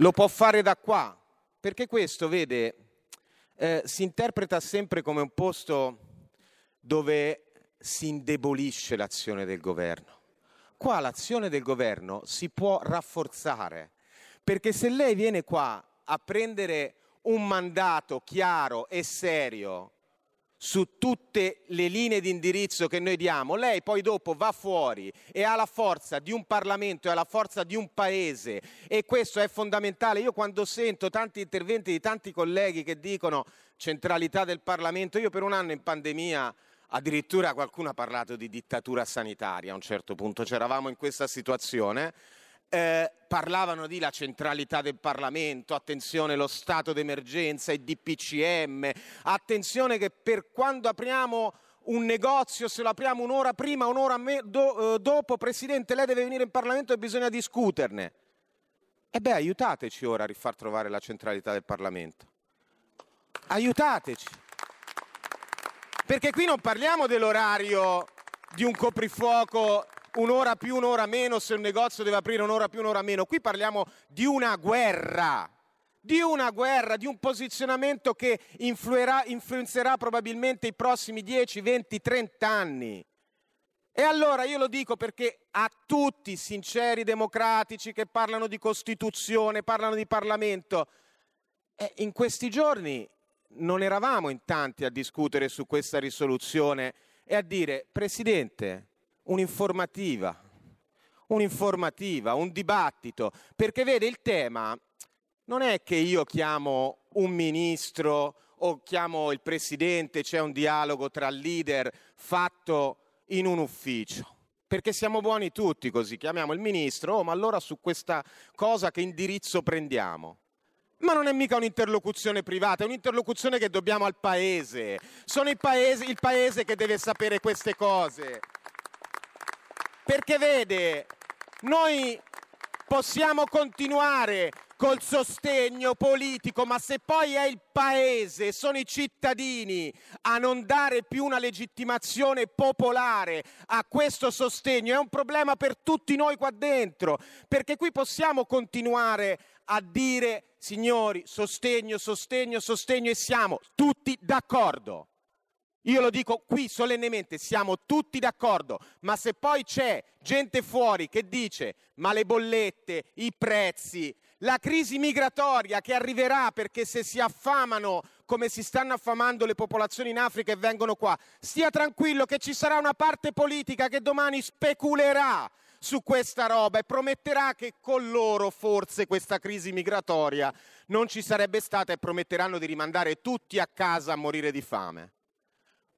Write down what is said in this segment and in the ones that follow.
Lo può fare da qua, perché questo, vede, eh, si interpreta sempre come un posto dove si indebolisce l'azione del governo. Qua l'azione del governo si può rafforzare, perché se lei viene qua a prendere un mandato chiaro e serio su tutte le linee di indirizzo che noi diamo, lei poi dopo va fuori e ha la forza di un Parlamento e ha la forza di un Paese. E questo è fondamentale. Io quando sento tanti interventi di tanti colleghi che dicono centralità del Parlamento, io per un anno in pandemia addirittura qualcuno ha parlato di dittatura sanitaria a un certo punto, c'eravamo in questa situazione eh, parlavano di la centralità del Parlamento, attenzione lo stato d'emergenza, il DPCM, attenzione che per quando apriamo un negozio, se lo apriamo un'ora prima, un'ora me- do- eh, dopo, Presidente, lei deve venire in Parlamento e bisogna discuterne. E beh, aiutateci ora a rifar trovare la centralità del Parlamento. Aiutateci. Perché qui non parliamo dell'orario di un coprifuoco un'ora più, un'ora meno, se un negozio deve aprire un'ora più, un'ora meno. Qui parliamo di una guerra, di una guerra, di un posizionamento che influenzerà probabilmente i prossimi 10, 20, 30 anni. E allora io lo dico perché a tutti i sinceri democratici che parlano di Costituzione, parlano di Parlamento, eh, in questi giorni non eravamo in tanti a discutere su questa risoluzione e a dire, Presidente, un'informativa, un'informativa, un dibattito, perché vede il tema non è che io chiamo un ministro o chiamo il presidente, c'è un dialogo tra leader fatto in un ufficio. Perché siamo buoni tutti così, chiamiamo il ministro, oh ma allora su questa cosa che indirizzo prendiamo? Ma non è mica un'interlocuzione privata, è un'interlocuzione che dobbiamo al paese. Sono il paese, il paese che deve sapere queste cose. Perché vede, noi possiamo continuare col sostegno politico, ma se poi è il paese, sono i cittadini a non dare più una legittimazione popolare a questo sostegno, è un problema per tutti noi qua dentro, perché qui possiamo continuare a dire signori, sostegno, sostegno, sostegno e siamo tutti d'accordo. Io lo dico qui solennemente, siamo tutti d'accordo, ma se poi c'è gente fuori che dice ma le bollette, i prezzi, la crisi migratoria che arriverà perché se si affamano come si stanno affamando le popolazioni in Africa e vengono qua, stia tranquillo che ci sarà una parte politica che domani speculerà su questa roba e prometterà che con loro forse questa crisi migratoria non ci sarebbe stata e prometteranno di rimandare tutti a casa a morire di fame.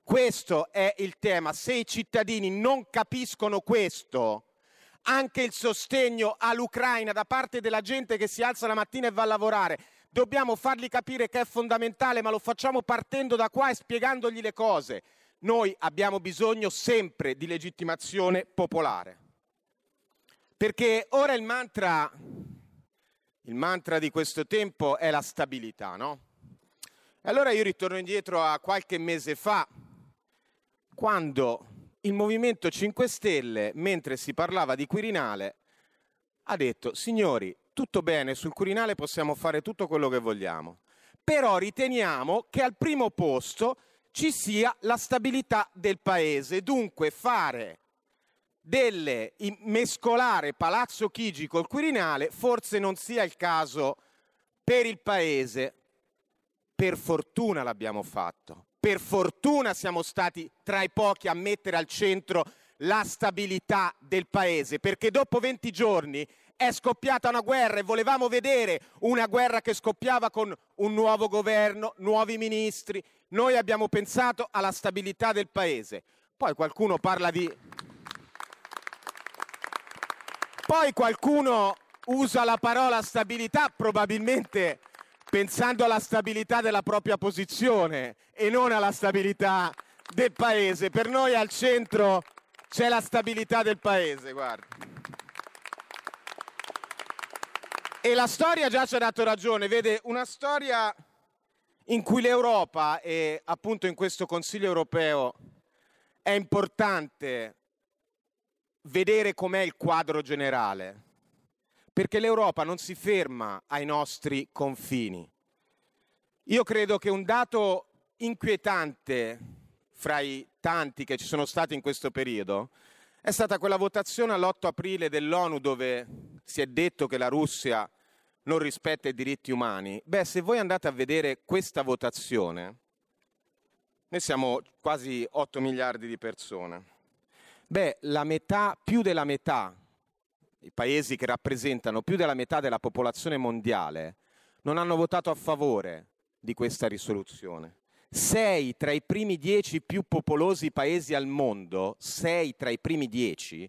Questo è il tema. Se i cittadini non capiscono questo, anche il sostegno all'Ucraina da parte della gente che si alza la mattina e va a lavorare, dobbiamo fargli capire che è fondamentale, ma lo facciamo partendo da qua e spiegandogli le cose. Noi abbiamo bisogno sempre di legittimazione popolare. Perché ora il mantra, il mantra di questo tempo è la stabilità, no? E allora io ritorno indietro a qualche mese fa, quando il Movimento 5 Stelle, mentre si parlava di Quirinale, ha detto, signori, tutto bene, sul Quirinale possiamo fare tutto quello che vogliamo, però riteniamo che al primo posto ci sia la stabilità del Paese, dunque fare delle, mescolare Palazzo Chigi col Quirinale forse non sia il caso per il Paese. Per fortuna l'abbiamo fatto, per fortuna siamo stati tra i pochi a mettere al centro la stabilità del paese, perché dopo 20 giorni è scoppiata una guerra e volevamo vedere una guerra che scoppiava con un nuovo governo, nuovi ministri. Noi abbiamo pensato alla stabilità del paese. Poi qualcuno parla di... Poi qualcuno usa la parola stabilità probabilmente pensando alla stabilità della propria posizione e non alla stabilità del paese. Per noi al centro c'è la stabilità del paese, guarda. E la storia già ci ha dato ragione, vede, una storia in cui l'Europa e appunto in questo Consiglio europeo è importante vedere com'è il quadro generale, perché l'Europa non si ferma ai nostri confini. Io credo che un dato inquietante fra i tanti che ci sono stati in questo periodo è stata quella votazione all'8 aprile dell'ONU dove si è detto che la Russia non rispetta i diritti umani. Beh, se voi andate a vedere questa votazione, noi siamo quasi 8 miliardi di persone. Beh, la metà, più della metà, i paesi che rappresentano più della metà della popolazione mondiale, non hanno votato a favore di questa risoluzione sei tra i primi dieci più popolosi paesi al mondo, sei tra i primi dieci,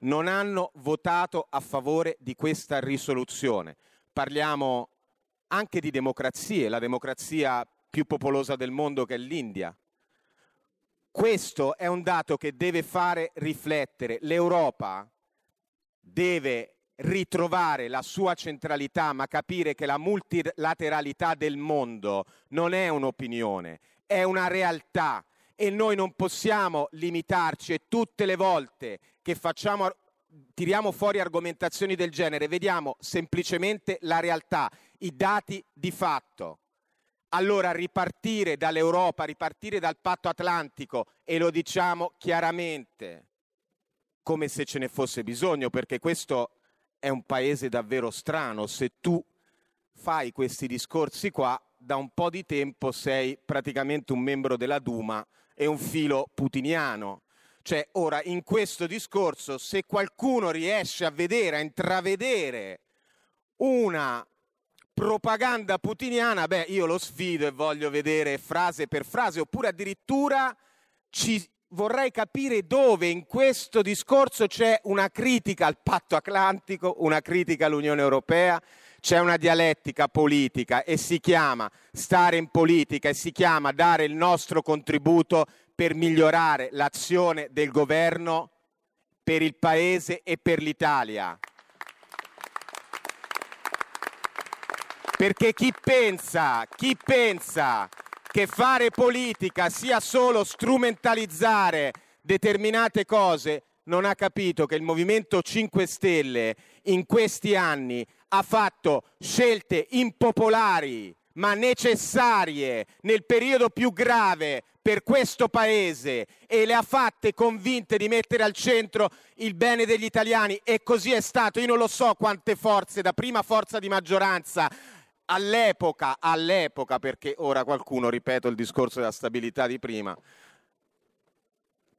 non hanno votato a favore di questa risoluzione. Parliamo anche di democrazie, la democrazia più popolosa del mondo che è l'India. Questo è un dato che deve fare riflettere. L'Europa deve ritrovare la sua centralità, ma capire che la multilateralità del mondo non è un'opinione, è una realtà e noi non possiamo limitarci e tutte le volte che facciamo tiriamo fuori argomentazioni del genere, vediamo semplicemente la realtà, i dati di fatto. Allora ripartire dall'Europa, ripartire dal patto atlantico e lo diciamo chiaramente, come se ce ne fosse bisogno, perché questo è un paese davvero strano. Se tu fai questi discorsi qua, da un po' di tempo sei praticamente un membro della Duma e un filo putiniano. Cioè, ora, in questo discorso, se qualcuno riesce a vedere, a intravedere una propaganda putiniana, beh, io lo sfido e voglio vedere frase per frase, oppure addirittura ci vorrei capire dove in questo discorso c'è una critica al patto atlantico, una critica all'Unione Europea, c'è una dialettica politica e si chiama stare in politica e si chiama dare il nostro contributo per migliorare l'azione del governo per il Paese e per l'Italia. Perché chi pensa, chi pensa che fare politica sia solo strumentalizzare determinate cose, non ha capito che il Movimento 5 Stelle in questi anni ha fatto scelte impopolari ma necessarie nel periodo più grave per questo Paese e le ha fatte convinte di mettere al centro il bene degli italiani e così è stato. Io non lo so quante forze, da prima forza di maggioranza, all'epoca, all'epoca, perché ora qualcuno, ripeto il discorso della stabilità di prima,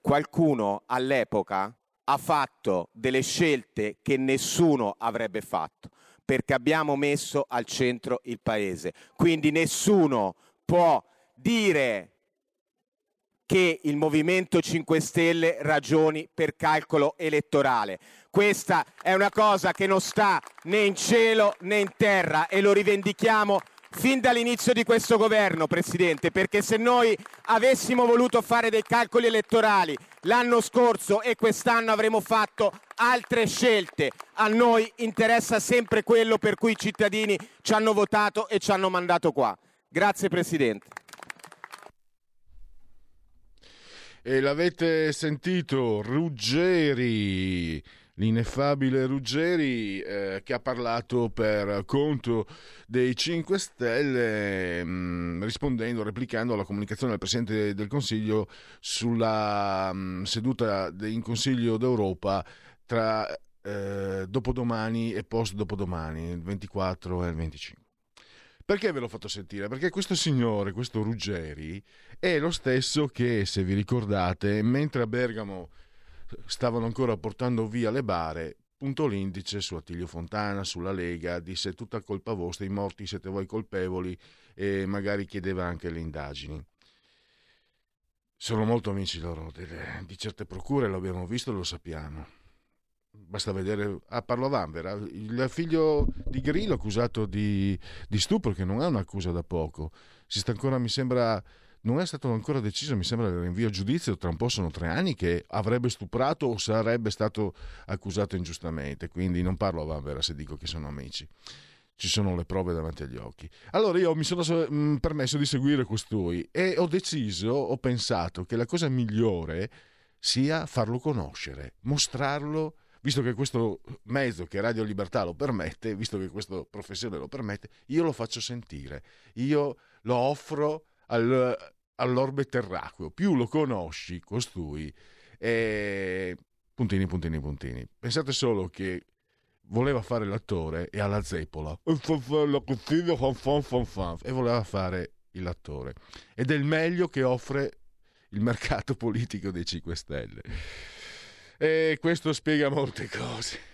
qualcuno all'epoca ha fatto delle scelte che nessuno avrebbe fatto, perché abbiamo messo al centro il paese. Quindi nessuno può dire che il Movimento 5 Stelle ragioni per calcolo elettorale. Questa è una cosa che non sta né in cielo né in terra e lo rivendichiamo fin dall'inizio di questo governo, Presidente, perché se noi avessimo voluto fare dei calcoli elettorali l'anno scorso e quest'anno avremmo fatto altre scelte. A noi interessa sempre quello per cui i cittadini ci hanno votato e ci hanno mandato qua. Grazie Presidente. E l'avete sentito, Ruggeri, l'ineffabile Ruggeri eh, che ha parlato per conto dei 5 Stelle mh, mm, rispondendo, replicando alla comunicazione del Presidente del Consiglio sulla mh, mm, seduta in Consiglio d'Europa tra eh, dopodomani e post dopodomani, il 24 e il 25. Perché ve l'ho fatto sentire? Perché questo signore, questo Ruggeri, è lo stesso che, se vi ricordate, mentre a Bergamo stavano ancora portando via le bare, puntò l'indice su Attilio Fontana, sulla Lega, disse tutta colpa vostra, i morti siete voi colpevoli e magari chiedeva anche le indagini. Sono molto amici loro di certe procure, l'abbiamo visto e lo sappiamo. Basta vedere, ah, parlo a Vanvera, il figlio di Grillo accusato di, di stupro, che non è un'accusa da poco, si sta ancora, mi sembra, non è stato ancora deciso, mi sembra, il rinvio a giudizio, tra un po' sono tre anni che avrebbe stuprato o sarebbe stato accusato ingiustamente, quindi non parlo a Vanvera se dico che sono amici. Ci sono le prove davanti agli occhi. Allora io mi sono permesso di seguire costui e ho deciso, ho pensato che la cosa migliore sia farlo conoscere, mostrarlo visto che questo mezzo che Radio Libertà lo permette, visto che questa professione lo permette, io lo faccio sentire, io lo offro al, all'orbe terracqueo. Più lo conosci, costui, e... puntini, puntini, puntini. Pensate solo che voleva fare l'attore e alla zeppola e voleva fare l'attore ed è il meglio che offre il mercato politico dei 5 Stelle e questo spiega molte cose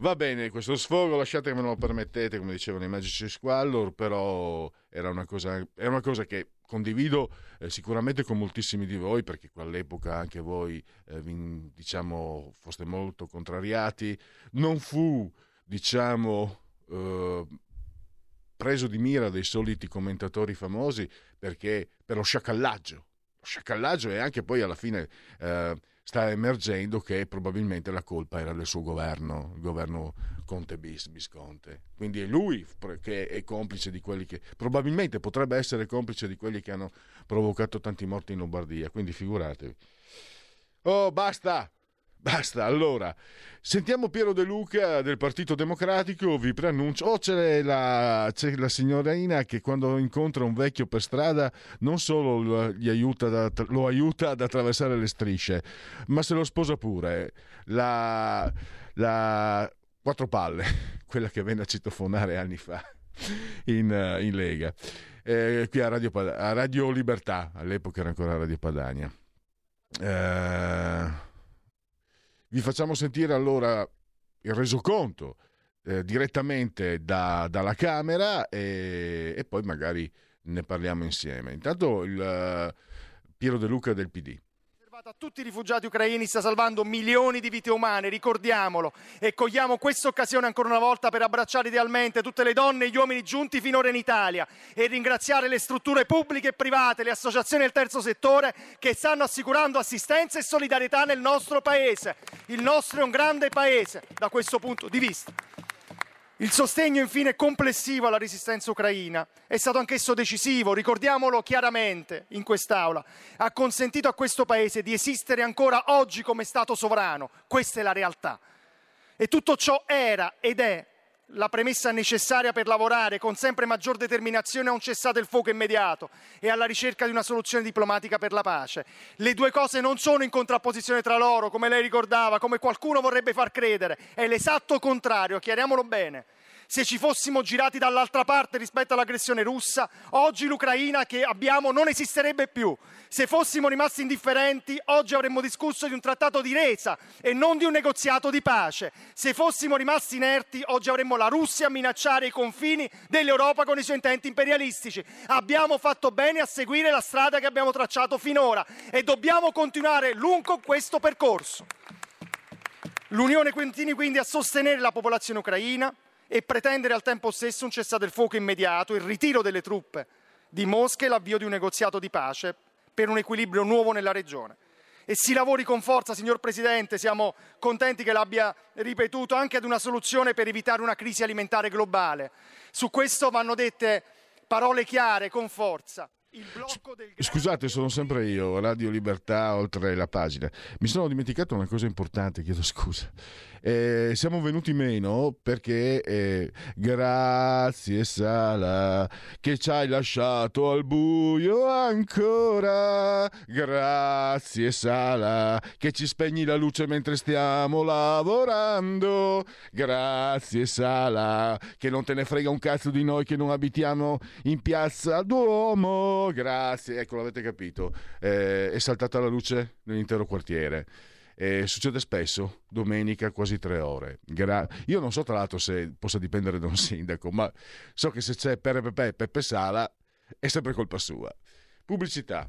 Va bene, questo sfogo lasciate che me lo permettete, come dicevano i Magici Squallor, però era una cosa, è una cosa che condivido eh, sicuramente con moltissimi di voi, perché all'epoca anche voi, eh, vi, diciamo, foste molto contrariati. Non fu, diciamo, eh, preso di mira dei soliti commentatori famosi perché per lo sciacallaggio. Lo sciacallaggio e anche poi alla fine eh, sta emergendo che probabilmente la colpa era del suo governo, il governo Conte bis, Bisconte. Quindi è lui che è complice di quelli che probabilmente potrebbe essere complice di quelli che hanno provocato tanti morti in Lombardia. Quindi figuratevi. Oh, basta! Basta, allora, sentiamo Piero De Luca del Partito Democratico, vi preannuncio, oh c'è la, c'è la signorina che quando incontra un vecchio per strada non solo lo aiuta, da, lo aiuta ad attraversare le strisce, ma se lo sposa pure, la, la quattro palle, quella che venne a citofonare anni fa in, in Lega, eh, qui a Radio, a Radio Libertà, all'epoca era ancora Radio Padania. Eh, vi facciamo sentire allora il resoconto eh, direttamente da, dalla Camera e, e, poi magari ne parliamo insieme. Intanto il uh, Piero De Luca del PD a tutti i rifugiati ucraini sta salvando milioni di vite umane, ricordiamolo, e cogliamo questa occasione ancora una volta per abbracciare idealmente tutte le donne e gli uomini giunti finora in Italia e ringraziare le strutture pubbliche e private, le associazioni del terzo settore che stanno assicurando assistenza e solidarietà nel nostro Paese. Il nostro è un grande Paese da questo punto di vista. Il sostegno infine complessivo alla resistenza ucraina. È stato anch'esso decisivo, ricordiamolo chiaramente in quest'Aula, ha consentito a questo Paese di esistere ancora oggi come Stato sovrano, questa è la realtà. E tutto ciò era ed è la premessa necessaria per lavorare con sempre maggior determinazione a un cessate il fuoco immediato e alla ricerca di una soluzione diplomatica per la pace. Le due cose non sono in contrapposizione tra loro, come lei ricordava, come qualcuno vorrebbe far credere, è l'esatto contrario, chiariamolo bene se ci fossimo girati dall'altra parte rispetto all'aggressione russa, oggi l'Ucraina che abbiamo non esisterebbe più. Se fossimo rimasti indifferenti, oggi avremmo discusso di un trattato di resa e non di un negoziato di pace. Se fossimo rimasti inerti, oggi avremmo la Russia a minacciare i confini dell'Europa con i suoi intenti imperialistici. Abbiamo fatto bene a seguire la strada che abbiamo tracciato finora e dobbiamo continuare lungo questo percorso. L'Unione continui quindi a sostenere la popolazione ucraina, e pretendere al tempo stesso un cessate il fuoco immediato, il ritiro delle truppe di Mosca e l'avvio di un negoziato di pace per un equilibrio nuovo nella regione. E si lavori con forza, signor Presidente, siamo contenti che l'abbia ripetuto, anche ad una soluzione per evitare una crisi alimentare globale. Su questo vanno dette parole chiare, con forza. Scusate, sono sempre io, Radio Libertà, oltre la pagina. Mi sono dimenticato una cosa importante, chiedo scusa. Eh, siamo venuti meno perché eh, grazie Sala che ci hai lasciato al buio ancora. Grazie Sala che ci spegni la luce mentre stiamo lavorando. Grazie Sala che non te ne frega un cazzo di noi che non abitiamo in piazza Duomo. Grazie, ecco l'avete capito. Eh, è saltata la luce nell'intero quartiere Eh, succede spesso, domenica quasi tre ore. Gra- Io non so tra l'altro se possa dipendere da un sindaco, ma so che se c'è Pere Pepe e Peppe Sala è sempre colpa sua. Pubblicità.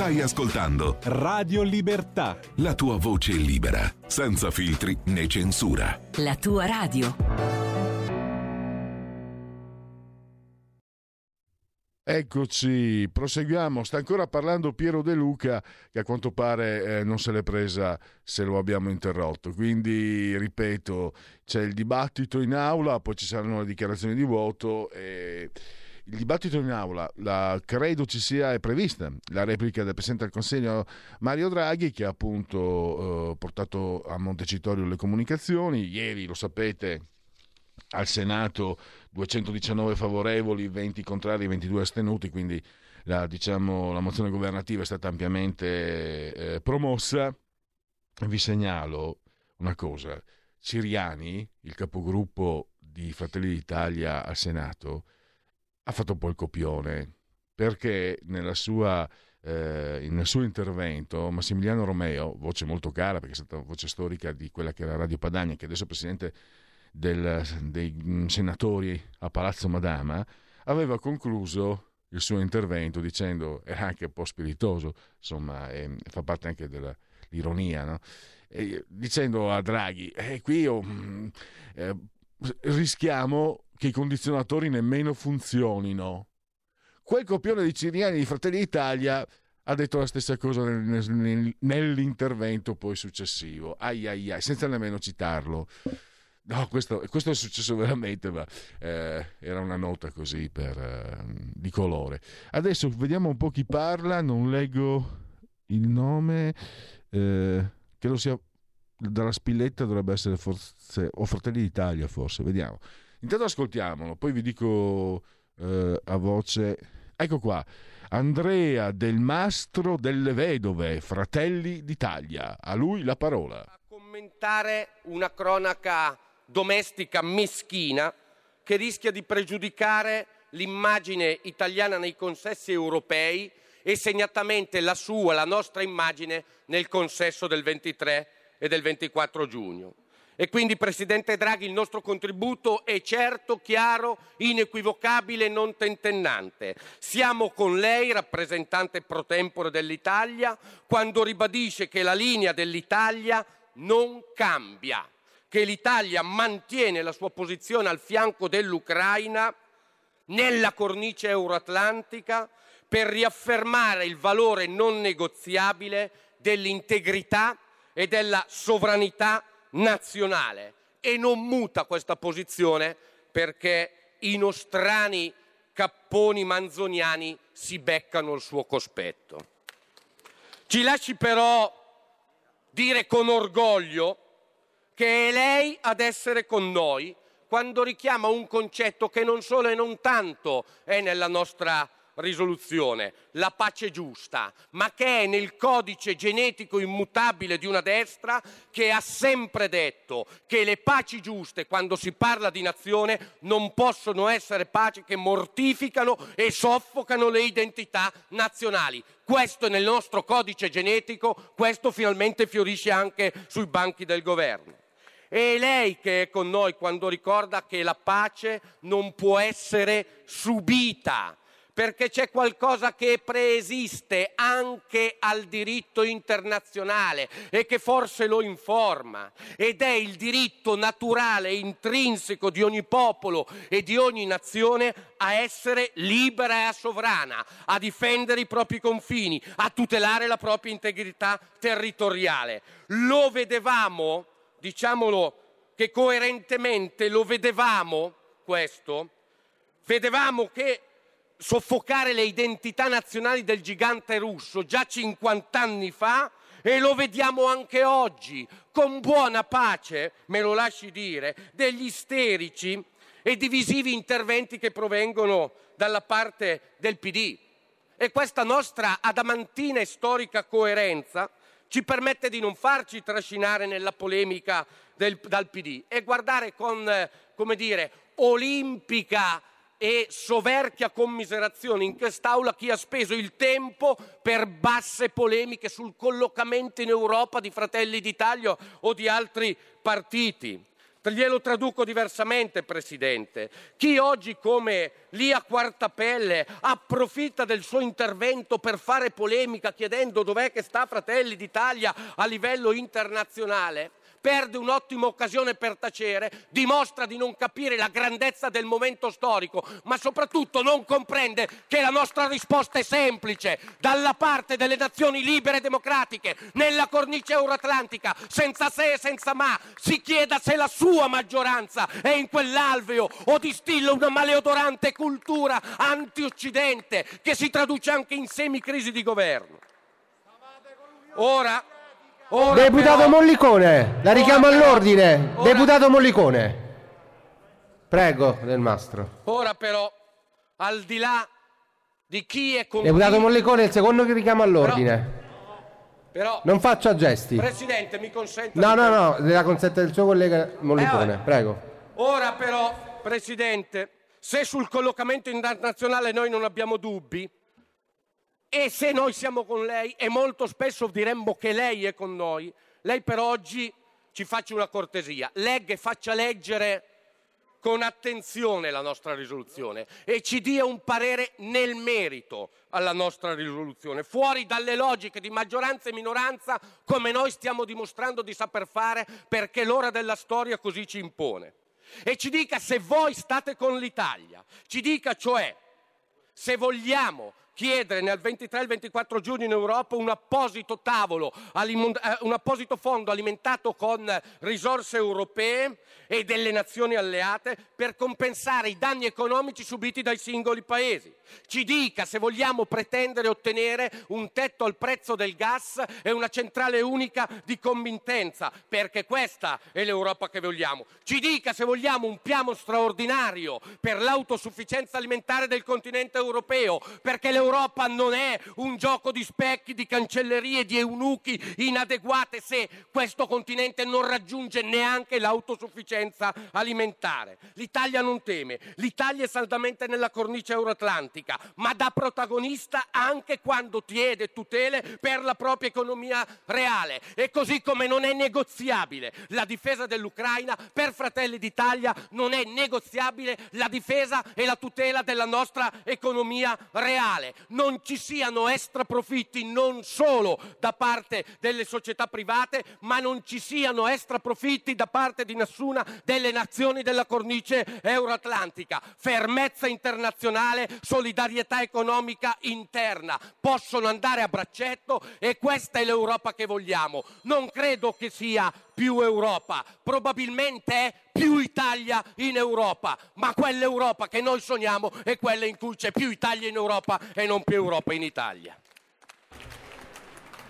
Stai ascoltando Radio Libertà. la tua voce libera, senza filtri né censura. La tua radio. Eccoci, proseguiamo. Sta ancora parlando Piero De Luca, che a quanto pare eh, non se l'è presa se lo abbiamo interrotto. Quindi, ripeto, c'è il dibattito in aula, poi ci saranno le dichiarazioni di voto. E il dibattito in aula, la, credo ci sia è prevista la replica del Presidente del Consiglio Mario Draghi, che ha appunto eh, portato a Montecitorio le comunicazioni. Ieri, lo sapete, al Senato 219 favorevoli, 20 contrari, 22 astenuti, quindi la, diciamo, la mozione governativa è stata ampiamente eh, promossa. Vi segnalo una cosa, Ciriani, il capogruppo di Fratelli d'Italia al Senato, ha fatto un po' il copione, perché sua, eh, nel suo intervento Massimiliano Romeo, voce molto cara, perché è stata voce storica di quella che era Radio Padania, che adesso è presidente del, dei mm, senatori a Palazzo Madama, aveva concluso il suo intervento dicendo, era anche un po' spiritoso, insomma, e fa parte anche dell'ironia, no? Dicendo a Draghi, eh, qui io, mm, eh, rischiamo che i condizionatori nemmeno funzionino. Quel copione di Ciriani di Fratelli d'Italia ha detto la stessa cosa nel- nel- nell'intervento poi successivo, ai ai ai, senza nemmeno citarlo. No, questo, questo è successo veramente, ma eh, era una nota così per, eh, di colore. Adesso vediamo un po' chi parla, non leggo il nome, eh, credo sia dalla spilletta, dovrebbe essere forse, o Fratelli d'Italia forse, vediamo. Intanto ascoltiamolo, poi vi dico eh, a voce... Ecco qua, Andrea Del Mastro delle Vedove, Fratelli d'Italia, a lui la parola. a commentare una cronaca domestica meschina che rischia di pregiudicare l'immagine italiana nei consessi europei e segnatamente la sua, la nostra immagine nel consesso del 23 e del 24 giugno. E quindi, Presidente Draghi, il nostro contributo è certo, chiaro, inequivocabile e non tentennante. Siamo con lei, rappresentante pro tempore dell'Italia, quando ribadisce che la linea dell'Italia non cambia, che l'Italia mantiene la sua posizione al fianco dell'Ucraina nella cornice euroatlantica per riaffermare il valore non negoziabile dell'integrità e della sovranità nazionale e non muta questa posizione perché i nostrani capponi manzoniani si beccano il suo cospetto. Ci lasci però dire con orgoglio che è lei ad essere con noi quando richiama un concetto che non solo e non tanto è nella nostra risoluzione, la pace giusta, ma che è nel codice genetico immutabile di una destra che ha sempre detto che le paci giuste, quando si parla di nazione, non possono essere paci che mortificano e soffocano le identità nazionali. Questo è nel nostro codice genetico, questo finalmente fiorisce anche sui banchi del governo. È lei che è con noi quando ricorda che la pace non può essere subita, perché c'è qualcosa che preesiste anche al diritto internazionale e che forse lo informa ed è il diritto naturale e intrinseco di ogni popolo e di ogni nazione a essere libera e sovrana, a difendere i propri confini, a tutelare la propria integrità territoriale. Lo vedevamo, diciamolo che coerentemente lo vedevamo questo, vedevamo che soffocare le identità nazionali del gigante russo già 50 anni fa e lo vediamo anche oggi, con buona pace, me lo lasci dire, degli isterici e divisivi interventi che provengono dalla parte del PD. E questa nostra adamantina e storica coerenza ci permette di non farci trascinare nella polemica del, dal PD e guardare con, come dire, olimpica e soverchia commiserazione in quest'Aula chi ha speso il tempo per basse polemiche sul collocamento in Europa di Fratelli d'Italia o di altri partiti. Glielo traduco diversamente, Presidente. Chi oggi, come Lia Quartapelle, approfitta del suo intervento per fare polemica chiedendo dov'è che sta Fratelli d'Italia a livello internazionale, perde un'ottima occasione per tacere, dimostra di non capire la grandezza del momento storico, ma soprattutto non comprende che la nostra risposta è semplice, dalla parte delle nazioni libere e democratiche, nella cornice euroatlantica, senza se e senza ma, si chieda se la sua maggioranza è in quell'alveo o distilla una maleodorante cultura anti-occidente che si traduce anche in semicrisi di governo. Ora Ora Deputato però, Mollicone, la richiamo ora però- all'ordine. ora- Deputato Mollicone. Prego, del mastro. Ora però, al di là di chi è convinto... Deputato Mollicone, il secondo che richiamo all'ordine. Però, Non faccia gesti. Presidente, mi consenta... No, no, no, la consente del suo collega Mollicone. Eh. Prego. Ora però, Presidente, se sul collocamento internazionale noi non abbiamo dubbi, e se noi siamo con lei, e molto spesso diremmo che lei è con noi, lei per oggi ci faccia una cortesia, legga e faccia leggere con attenzione la nostra risoluzione e ci dia un parere nel merito alla nostra risoluzione, fuori dalle logiche di maggioranza e minoranza come noi stiamo dimostrando di saper fare perché l'ora della storia così ci impone. E ci dica se voi state con l'Italia, ci dica cioè se vogliamo chiedere nel 23 e il 24 giugno in Europa un apposito tavolo, eh, un apposito fondo alimentato con risorse europee e delle nazioni alleate per compensare i danni economici subiti dai singoli paesi. Ci dica se vogliamo pretendere e ottenere un tetto al prezzo del gas e una centrale unica di committenza, perché questa è l'Europa che vogliamo. Ci dica se vogliamo un piano straordinario per l'autosufficienza alimentare del continente europeo, perché l'Europa non è un gioco di specchi, di cancellerie, di eunuchi inadeguate se questo continente non raggiunge neanche l'autosufficienza alimentare. L'Italia non teme, l'Italia è saldamente nella cornice euroatlantica, ma da protagonista anche quando chiede tutele per la propria economia reale. E così come non è negoziabile la difesa dell'Ucraina, per Fratelli d'Italia non è negoziabile la difesa e la tutela della nostra economia reale. Non ci siano extraprofitti non solo da parte delle società private, ma non ci siano extraprofitti da parte di nessuna delle nazioni della cornice euroatlantica. Fermezza internazionale, solidarietà economica interna possono andare a braccetto e questa è l'Europa che vogliamo. Non credo che sia più Europa, probabilmente è più Italia in Europa, ma quell'Europa che noi sogniamo è quella in cui c'è più Italia in Europa e non più Europa in Italia.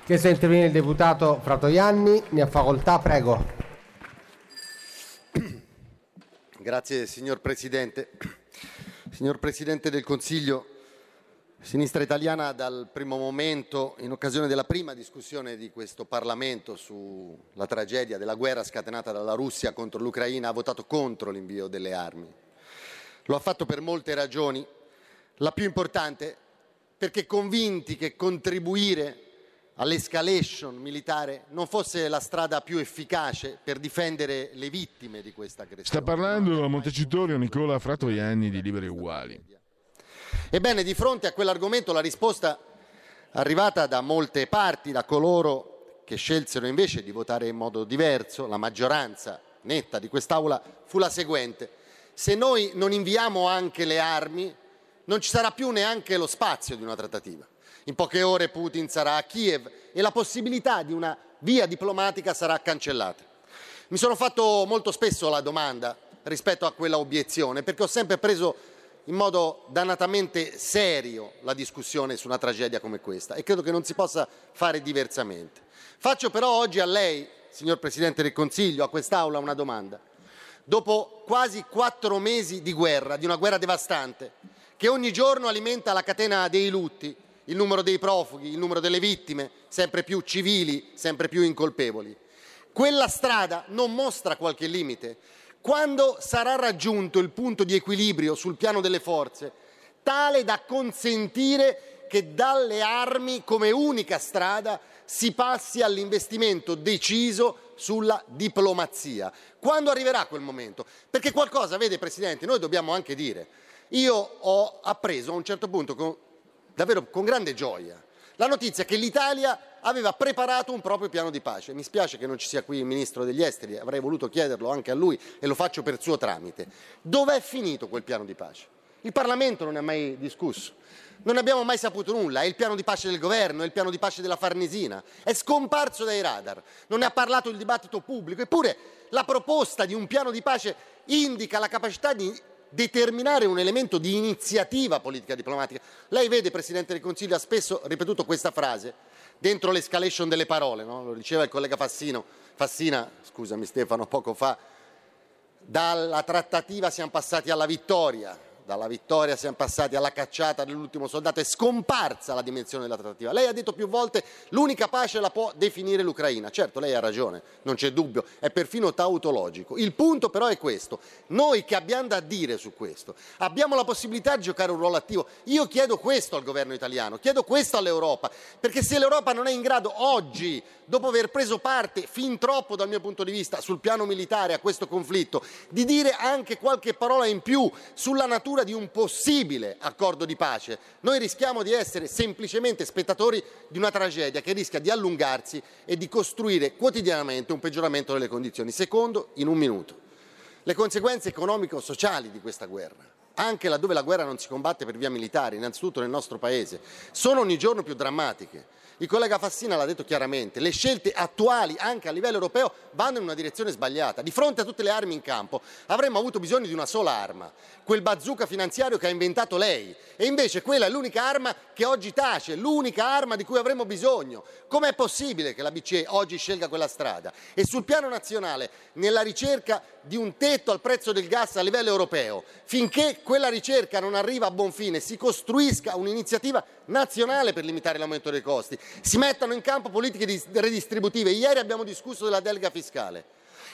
Che se interviene il deputato Fratoianni, ne ha facoltà, prego. Grazie signor Presidente. Signor Presidente del Consiglio, Sinistra Italiana dal primo momento, in occasione della prima discussione di questo Parlamento sulla tragedia della guerra scatenata dalla Russia contro l'Ucraina, ha votato contro l'invio delle armi. Lo ha fatto per molte ragioni, la più importante perché convinti che contribuire all'escalation militare non fosse la strada più efficace per difendere le vittime di questa aggressione. Sta parlando a Montecitorio Nicola Fratoianni di Liberi Uguali. Ebbene, di fronte a quell'argomento la risposta arrivata da molte parti, da coloro che scelsero invece di votare in modo diverso, la maggioranza netta di quest'Aula, fu la seguente. Se noi non inviamo anche le armi, non ci sarà più neanche lo spazio di una trattativa. In poche ore Putin sarà a Kiev e la possibilità di una via diplomatica sarà cancellata. Mi sono fatto molto spesso la domanda rispetto a quella obiezione, perché ho sempre preso in modo dannatamente serio la discussione su una tragedia come questa e credo che non si possa fare diversamente. Faccio però oggi a lei, signor Presidente del Consiglio, a quest'Aula una domanda. Dopo quasi quattro mesi di guerra, di una guerra devastante, che ogni giorno alimenta la catena dei lutti, il numero dei profughi, il numero delle vittime, sempre più civili, sempre più incolpevoli, quella strada non mostra qualche limite quando sarà raggiunto il punto di equilibrio sul piano delle forze, tale da consentire che dalle armi come unica strada si passi all'investimento deciso sulla diplomazia. Quando arriverà quel momento? Perché qualcosa, vede Presidente, noi dobbiamo anche dire. Io ho appreso a un certo punto, con, davvero con grande gioia, la notizia che l'Italia aveva preparato un proprio piano di pace. Mi spiace che non ci sia qui il Ministro degli Esteri, avrei voluto chiederlo anche a lui e lo faccio per suo tramite. Dov'è finito quel piano di pace? Il Parlamento non ne ha mai discusso. Non abbiamo mai saputo nulla, è il piano di pace del governo, è il piano di pace della Farnesina, è scomparso dai radar, non ne ha parlato il dibattito pubblico, eppure la proposta di un piano di pace indica la capacità di determinare un elemento di iniziativa politica diplomatica. Lei vede, Presidente del Consiglio, ha spesso ripetuto questa frase dentro l'escalation delle parole, no? lo diceva il collega Fassino, Fassina, scusami Stefano, poco fa, dalla trattativa siamo passati alla vittoria, dalla vittoria siamo passati alla cacciata dell'ultimo soldato, è scomparsa la dimensione della trattativa. Lei ha detto più volte l'unica pace la può definire l'Ucraina. Certo, lei ha ragione, non c'è dubbio, è perfino tautologico. Il punto però è questo, noi che abbiamo da dire su questo, abbiamo la possibilità di giocare un ruolo attivo. Io chiedo questo al governo italiano, chiedo questo all'Europa, perché se l'Europa non è in grado oggi, dopo aver preso parte fin troppo dal mio punto di vista sul piano militare a questo conflitto, di dire anche qualche parola in più sulla natura di un possibile accordo di pace. Noi rischiamo di essere semplicemente spettatori di una tragedia che rischia di allungarsi e di costruire quotidianamente un peggioramento delle condizioni. Secondo, in un minuto, le conseguenze economico-sociali di questa guerra anche laddove la guerra non si combatte per via militare, innanzitutto nel nostro Paese, sono ogni giorno più drammatiche. Il collega Fassina l'ha detto chiaramente, le scelte attuali anche a livello europeo vanno in una direzione sbagliata. Di fronte a tutte le armi in campo avremmo avuto bisogno di una sola arma, quel bazooka finanziario che ha inventato lei e invece quella è l'unica arma che oggi tace, l'unica arma di cui avremmo bisogno. Com'è possibile che la BCE oggi scelga quella strada? E sul piano nazionale, nella ricerca di un tetto al prezzo del gas a livello europeo, finché quella ricerca non arriva a buon fine, si costruisca un'iniziativa nazionale per limitare l'aumento dei costi, si mettano in campo politiche redistributive. Ieri abbiamo discusso della delega fiscale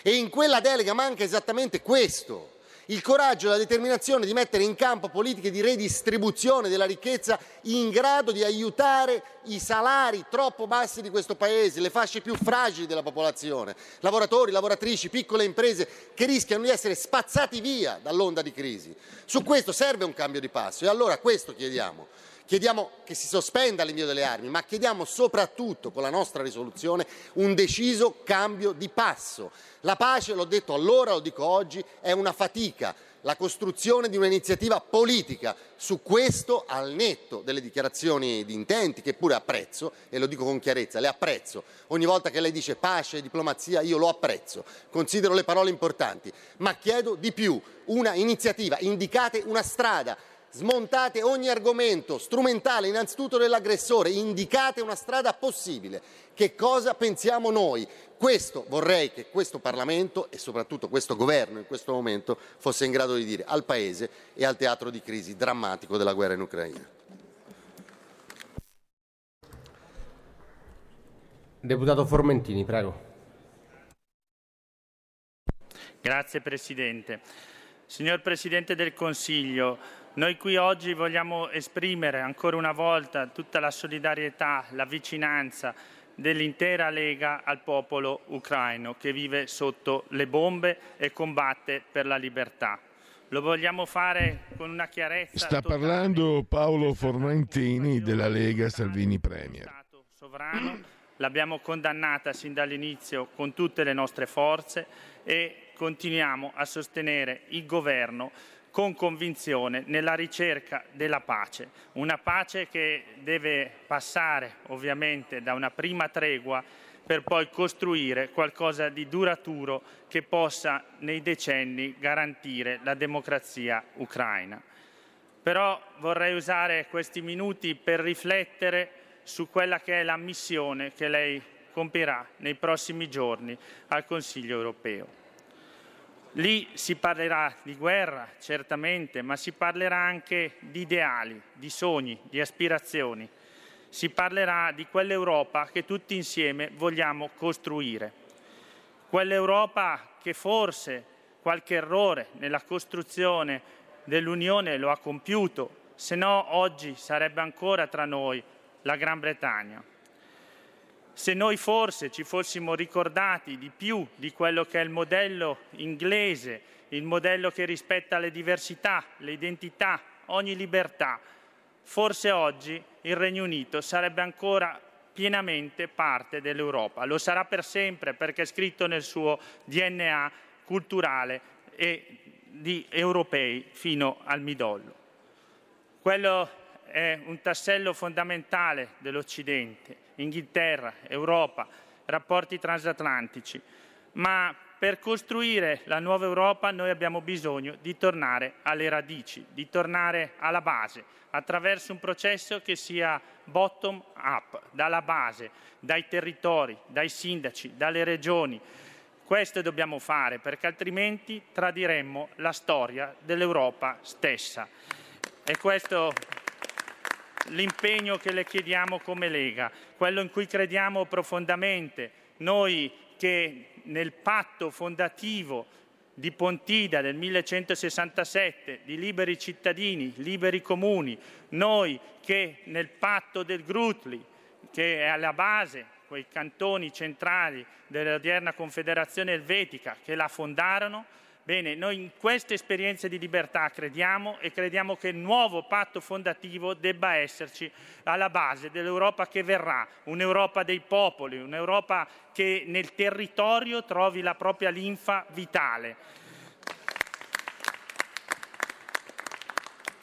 e in quella delega manca esattamente questo il coraggio e la determinazione di mettere in campo politiche di redistribuzione della ricchezza in grado di aiutare i salari troppo bassi di questo Paese, le fasce più fragili della popolazione, lavoratori, lavoratrici, piccole imprese che rischiano di essere spazzati via dall'onda di crisi. Su questo serve un cambio di passo e allora questo chiediamo. Chiediamo che si sospenda l'invio delle armi, ma chiediamo soprattutto con la nostra risoluzione un deciso cambio di passo. La pace, l'ho detto allora, lo dico oggi, è una fatica, la costruzione di un'iniziativa politica. Su questo, al netto delle dichiarazioni di intenti, che pure apprezzo, e lo dico con chiarezza, le apprezzo. Ogni volta che lei dice pace e diplomazia, io lo apprezzo, considero le parole importanti, ma chiedo di più, una iniziativa, indicate una strada smontate ogni argomento strumentale innanzitutto dell'aggressore, indicate una strada possibile. Che cosa pensiamo noi? Questo vorrei che questo Parlamento e soprattutto questo Governo in questo momento fosse in grado di dire al Paese e al teatro di crisi drammatico della guerra in Ucraina. Deputato Formentini, prego. Grazie Presidente. Signor Presidente del Consiglio, noi qui oggi vogliamo esprimere ancora una volta tutta la solidarietà, la vicinanza dell'intera Lega al popolo ucraino che vive sotto le bombe e combatte per la libertà. Lo vogliamo fare con una chiarezza Sta totale. parlando Paolo Formentini della Lega Salvini Premier. sovrano, l'abbiamo condannata sin dall'inizio con tutte le nostre forze e continuiamo a sostenere il governo con convinzione nella ricerca della pace, una pace che deve passare ovviamente da una prima tregua per poi costruire qualcosa di duraturo che possa nei decenni garantire la democrazia ucraina. Però vorrei usare questi minuti per riflettere su quella che è la missione che lei compirà nei prossimi giorni al Consiglio europeo. Lì si parlerà di guerra, certamente, ma si parlerà anche di ideali, di sogni, di aspirazioni. Si parlerà di quell'Europa che tutti insieme vogliamo costruire. Quell'Europa che forse qualche errore nella costruzione dell'Unione lo ha compiuto, se no oggi sarebbe ancora tra noi la Gran Bretagna. Se noi forse ci fossimo ricordati di più di quello che è il modello inglese, il modello che rispetta le diversità, le identità, ogni libertà, forse oggi il Regno Unito sarebbe ancora pienamente parte dell'Europa. Lo sarà per sempre perché è scritto nel suo DNA culturale e di europei fino al midollo. Quello è un tassello fondamentale dell'Occidente, Inghilterra, Europa, rapporti transatlantici, ma per costruire la nuova Europa noi abbiamo bisogno di tornare alle radici, di tornare alla base, attraverso un processo che sia bottom up, dalla base, dai territori, dai sindaci, dalle regioni. Questo dobbiamo fare perché altrimenti tradiremmo la storia dell'Europa stessa. E questo l'impegno che le chiediamo come Lega, quello in cui crediamo profondamente, noi che nel patto fondativo di Pontida del 1167, di liberi cittadini, liberi comuni, noi che nel patto del Grutli, che è alla base, quei cantoni centrali dell'odierna Confederazione Elvetica che la fondarono, Bene, noi in queste esperienze di libertà crediamo e crediamo che il nuovo patto fondativo debba esserci alla base dell'Europa che verrà, un'Europa dei popoli, un'Europa che nel territorio trovi la propria linfa vitale.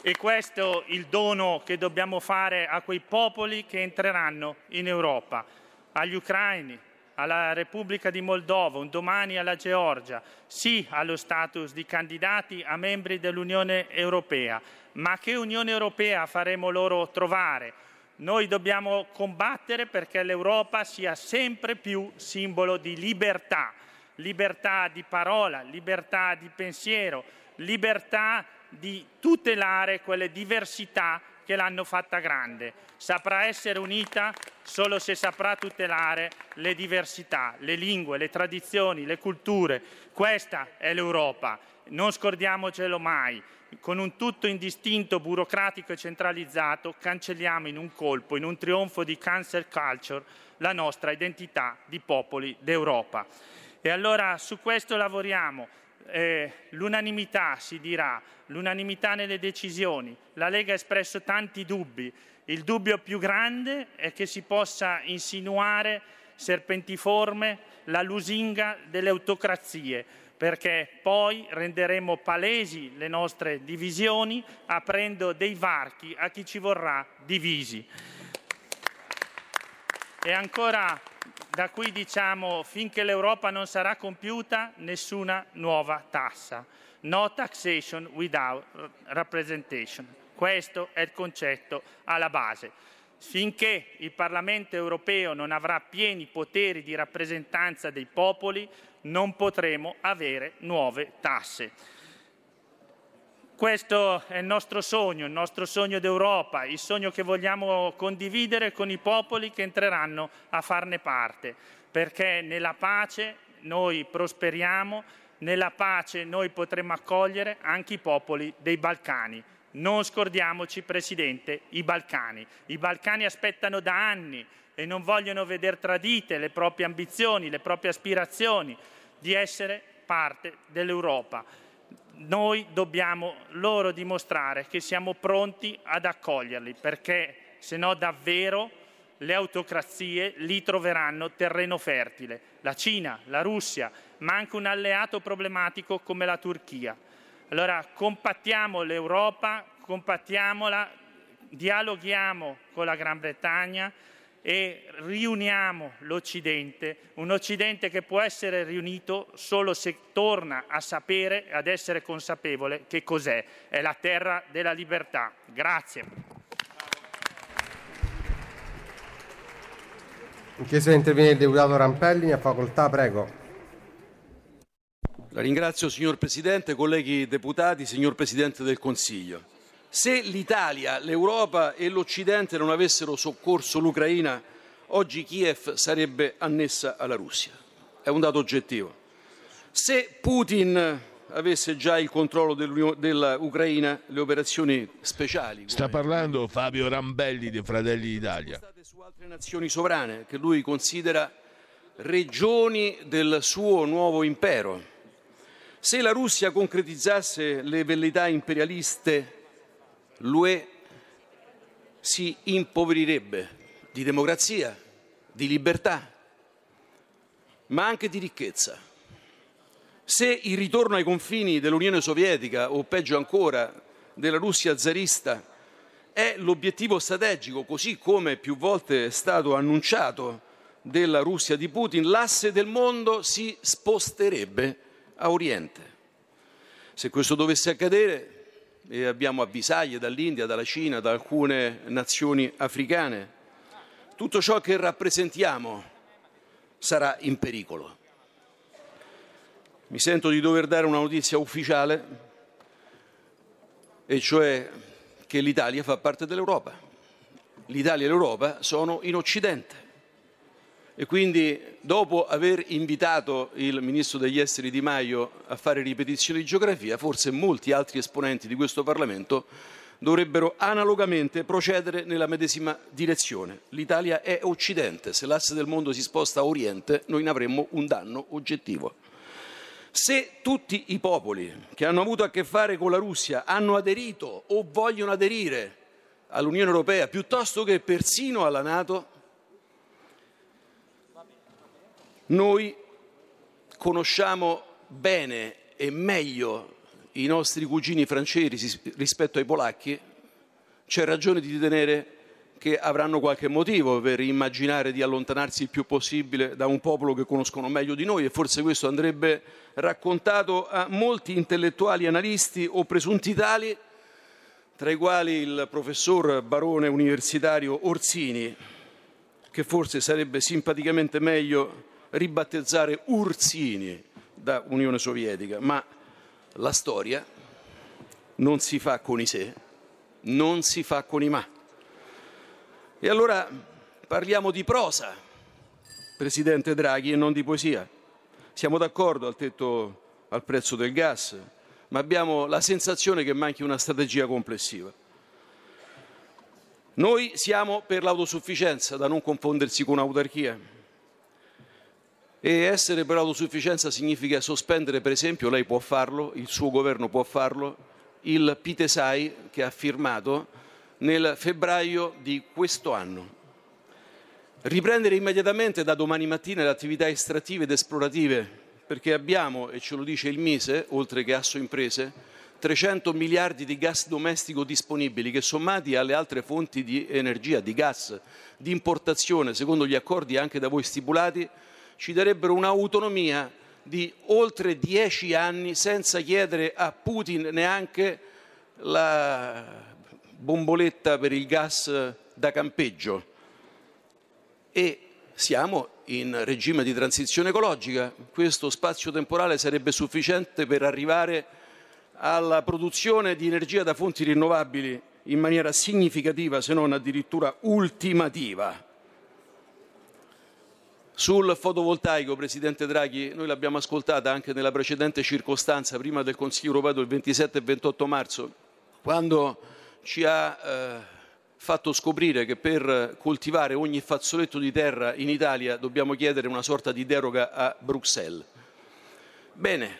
E questo è il dono che dobbiamo fare a quei popoli che entreranno in Europa, agli ucraini, alla Repubblica di Moldova, un domani alla Georgia, sì allo status di candidati a membri dell'Unione Europea, ma che Unione Europea faremo loro trovare? Noi dobbiamo combattere perché l'Europa sia sempre più simbolo di libertà, libertà di parola, libertà di pensiero, libertà di tutelare quelle diversità che l'hanno fatta grande. Saprà essere unita solo se saprà tutelare le diversità, le lingue, le tradizioni, le culture. Questa è l'Europa, non scordiamocelo mai. Con un tutto indistinto, burocratico e centralizzato cancelliamo in un colpo, in un trionfo di cancel culture, la nostra identità di popoli d'Europa. E allora su questo lavoriamo eh, l'unanimità si dirà, l'unanimità nelle decisioni. La Lega ha espresso tanti dubbi. Il dubbio più grande è che si possa insinuare serpentiforme la lusinga delle autocrazie, perché poi renderemo palesi le nostre divisioni aprendo dei varchi a chi ci vorrà divisi. E ancora da qui diciamo finché l'Europa non sarà compiuta nessuna nuova tassa. No taxation without representation. Questo è il concetto alla base. Finché il Parlamento europeo non avrà pieni poteri di rappresentanza dei popoli, non potremo avere nuove tasse. Questo è il nostro sogno, il nostro sogno d'Europa, il sogno che vogliamo condividere con i popoli che entreranno a farne parte, perché nella pace noi prosperiamo, nella pace noi potremo accogliere anche i popoli dei Balcani. Non scordiamoci, Presidente, i Balcani. I Balcani aspettano da anni e non vogliono vedere tradite le proprie ambizioni, le proprie aspirazioni di essere parte dell'Europa noi dobbiamo loro dimostrare che siamo pronti ad accoglierli, perché se no davvero le autocrazie lì troveranno terreno fertile. La Cina, la Russia, ma anche un alleato problematico come la Turchia. Allora compattiamo l'Europa, compattiamola, dialoghiamo con la Gran Bretagna e riuniamo l'Occidente, un Occidente che può essere riunito solo se torna a sapere e ad essere consapevole che cos'è, è la terra della libertà. Grazie. In chiesto di intervenire il deputato Rampelli, ha facoltà, prego. La ringrazio signor Presidente, colleghi deputati, signor Presidente del Consiglio. Se l'Italia, l'Europa e l'Occidente non avessero soccorso l'Ucraina, oggi Kiev sarebbe annessa alla Russia. È un dato oggettivo. Se Putin avesse già il controllo dell'Ucraina, le operazioni speciali. Sta parlando Fabio Rambelli dei Fratelli d'Italia. Su altre nazioni sovrane che lui considera regioni del suo nuovo impero. Se la Russia concretizzasse le velleità imperialiste l'UE si impoverirebbe di democrazia, di libertà, ma anche di ricchezza. Se il ritorno ai confini dell'Unione Sovietica o peggio ancora della Russia zarista è l'obiettivo strategico, così come più volte è stato annunciato della Russia di Putin, l'asse del mondo si sposterebbe a Oriente. Se questo dovesse accadere, e abbiamo avvisaglie dall'India, dalla Cina, da alcune nazioni africane. Tutto ciò che rappresentiamo sarà in pericolo. Mi sento di dover dare una notizia ufficiale, e cioè che l'Italia fa parte dell'Europa. L'Italia e l'Europa sono in Occidente. E quindi, dopo aver invitato il Ministro degli Esteri Di Maio a fare ripetizioni di geografia, forse molti altri esponenti di questo Parlamento dovrebbero analogamente procedere nella medesima direzione. L'Italia è Occidente, se l'asse del mondo si sposta a Oriente noi ne avremmo un danno oggettivo. Se tutti i popoli che hanno avuto a che fare con la Russia hanno aderito o vogliono aderire all'Unione Europea piuttosto che persino alla Nato, Noi conosciamo bene e meglio i nostri cugini francesi rispetto ai polacchi, c'è ragione di ritenere che avranno qualche motivo per immaginare di allontanarsi il più possibile da un popolo che conoscono meglio di noi e forse questo andrebbe raccontato a molti intellettuali analisti o presunti tali, tra i quali il professor barone universitario Orsini, che forse sarebbe simpaticamente meglio ribattezzare Ursini da Unione Sovietica, ma la storia non si fa con i se, non si fa con i ma. E allora parliamo di prosa, Presidente Draghi, e non di poesia. Siamo d'accordo al tetto al prezzo del gas, ma abbiamo la sensazione che manchi una strategia complessiva. Noi siamo per l'autosufficienza, da non confondersi con autarchia. E essere per l'autosufficienza significa sospendere, per esempio, lei può farlo, il suo governo può farlo, il Pitesai che ha firmato nel febbraio di questo anno. Riprendere immediatamente da domani mattina le attività estrattive ed esplorative, perché abbiamo, e ce lo dice il Mise, oltre che Asso Imprese, 300 miliardi di gas domestico disponibili che sommati alle altre fonti di energia, di gas, di importazione, secondo gli accordi anche da voi stipulati, ci darebbero un'autonomia di oltre dieci anni senza chiedere a Putin neanche la bomboletta per il gas da campeggio. E siamo in regime di transizione ecologica. Questo spazio temporale sarebbe sufficiente per arrivare alla produzione di energia da fonti rinnovabili in maniera significativa, se non addirittura ultimativa. Sul fotovoltaico, Presidente Draghi, noi l'abbiamo ascoltata anche nella precedente circostanza, prima del Consiglio europeo del 27 e 28 marzo, quando ci ha eh, fatto scoprire che per coltivare ogni fazzoletto di terra in Italia dobbiamo chiedere una sorta di deroga a Bruxelles. Bene,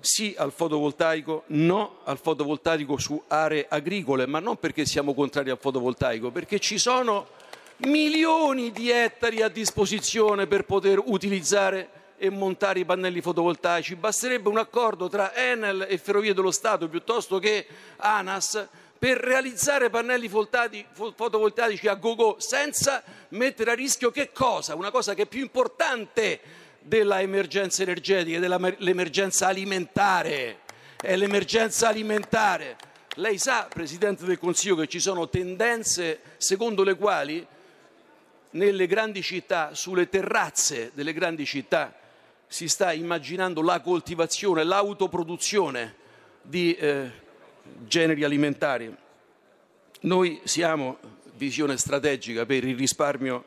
sì al fotovoltaico, no al fotovoltaico su aree agricole, ma non perché siamo contrari al fotovoltaico, perché ci sono milioni di ettari a disposizione per poter utilizzare e montare i pannelli fotovoltaici. Basterebbe un accordo tra Enel e Ferrovie dello Stato piuttosto che ANAS per realizzare pannelli fotovoltaici a go-go senza mettere a rischio che cosa? Una cosa che è più importante dell'emergenza energetica, dell'emergenza alimentare. È l'emergenza alimentare. Lei sa, Presidente del Consiglio, che ci sono tendenze secondo le quali nelle grandi città, sulle terrazze delle grandi città, si sta immaginando la coltivazione, l'autoproduzione di eh, generi alimentari. Noi siamo visione strategica per il risparmio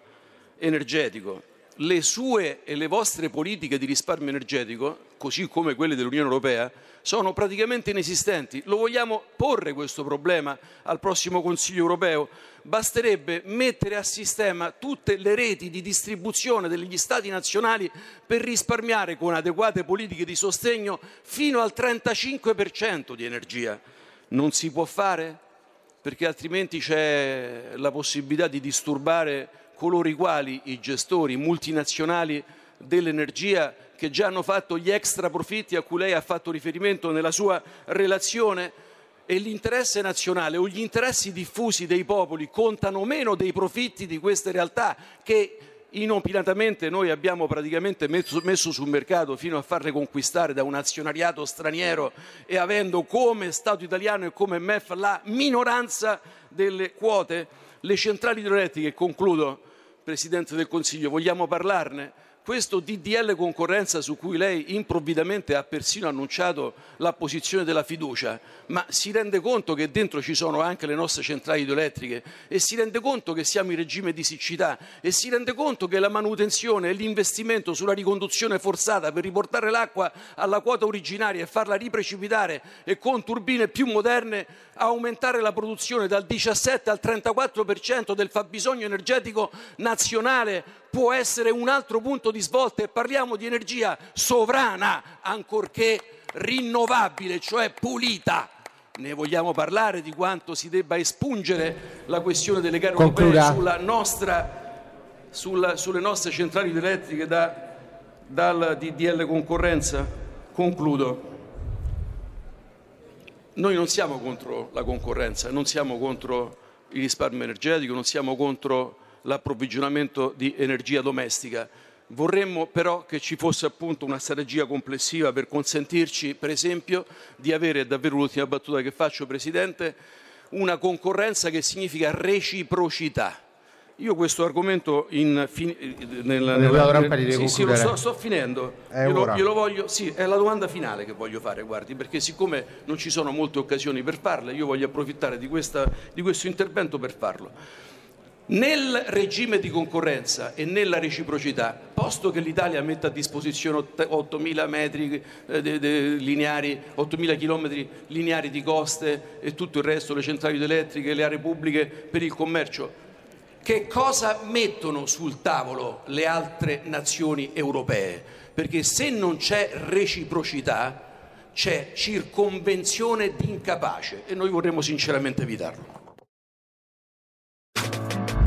energetico. Le sue e le vostre politiche di risparmio energetico, così come quelle dell'Unione Europea, sono praticamente inesistenti. Lo vogliamo porre questo problema al prossimo Consiglio europeo? Basterebbe mettere a sistema tutte le reti di distribuzione degli Stati nazionali per risparmiare con adeguate politiche di sostegno fino al 35% di energia. Non si può fare? Perché altrimenti c'è la possibilità di disturbare coloro i quali, i gestori multinazionali dell'energia, che già hanno fatto gli extra profitti a cui lei ha fatto riferimento nella sua relazione e l'interesse nazionale o gli interessi diffusi dei popoli contano meno dei profitti di queste realtà che inopinatamente noi abbiamo praticamente messo, messo, sul mercato fino a farle conquistare da un azionariato straniero e avendo come Stato italiano e come MEF la minoranza delle quote, le centrali idroelettriche, concludo Presidente del Consiglio, vogliamo parlarne? Questo DDL concorrenza su cui lei improvvidamente ha persino annunciato l'apposizione della fiducia, ma si rende conto che dentro ci sono anche le nostre centrali idroelettriche e si rende conto che siamo in regime di siccità e si rende conto che la manutenzione e l'investimento sulla riconduzione forzata per riportare l'acqua alla quota originaria e farla riprecipitare e con turbine più moderne aumentare la produzione dal 17 al 34% del fabbisogno energetico nazionale può essere un altro punto di svolta e parliamo di energia sovrana, ancorché rinnovabile, cioè pulita. Ne vogliamo parlare di quanto si debba espungere la questione delle gare europee sulla nostra, sulla, sulle nostre centrali elettriche da, dal DDL concorrenza? Concludo. Noi non siamo contro la concorrenza, non siamo contro il risparmio energetico, non siamo contro l'approvvigionamento di energia domestica. Vorremmo però che ci fosse appunto una strategia complessiva per consentirci, per esempio, di avere, davvero l'ultima battuta che faccio, Presidente, una concorrenza che significa reciprocità. Io questo argomento in, fin, nel, nella, nel, sì, sì, sto, sto, finendo. Glielo, glielo voglio, sì, è la domanda finale che voglio fare, guardi, perché siccome non ci sono molte occasioni per farle, io voglio approfittare di, questa, di questo intervento per farlo. Nel regime di concorrenza e nella reciprocità, posto che l'Italia mette a disposizione 8.000 metri eh, lineari, 8.000 chilometri lineari di coste e tutto il resto, le centrali elettriche, le aree pubbliche per il commercio, che cosa mettono sul tavolo le altre nazioni europee? Perché se non c'è reciprocità, c'è circonvenzione di incapace e noi vorremmo sinceramente evitarlo.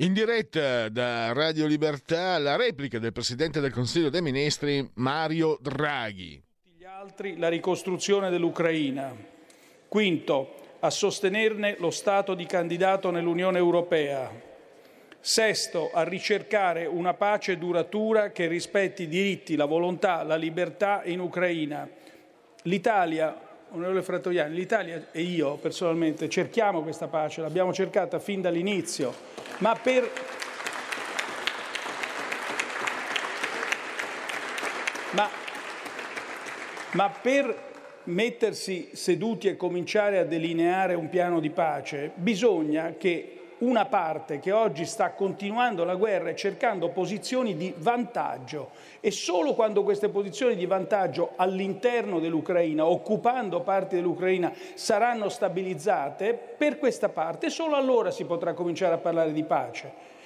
In diretta da Radio Libertà la replica del Presidente del Consiglio dei Ministri Mario Draghi. Gli altri la ricostruzione dell'Ucraina. Quinto, a sostenerne lo Stato di candidato nell'Unione Europea. Sesto, a ricercare una pace duratura che rispetti i diritti, la volontà, la libertà in Ucraina. L'Italia, onorevole Frattoiani, l'Italia e io personalmente cerchiamo questa pace, l'abbiamo cercata fin dall'inizio, ma per ma, ma per mettersi seduti e cominciare a delineare un piano di pace, bisogna che una parte che oggi sta continuando la guerra e cercando posizioni di vantaggio e solo quando queste posizioni di vantaggio all'interno dell'Ucraina, occupando parti dell'Ucraina, saranno stabilizzate, per questa parte solo allora si potrà cominciare a parlare di pace.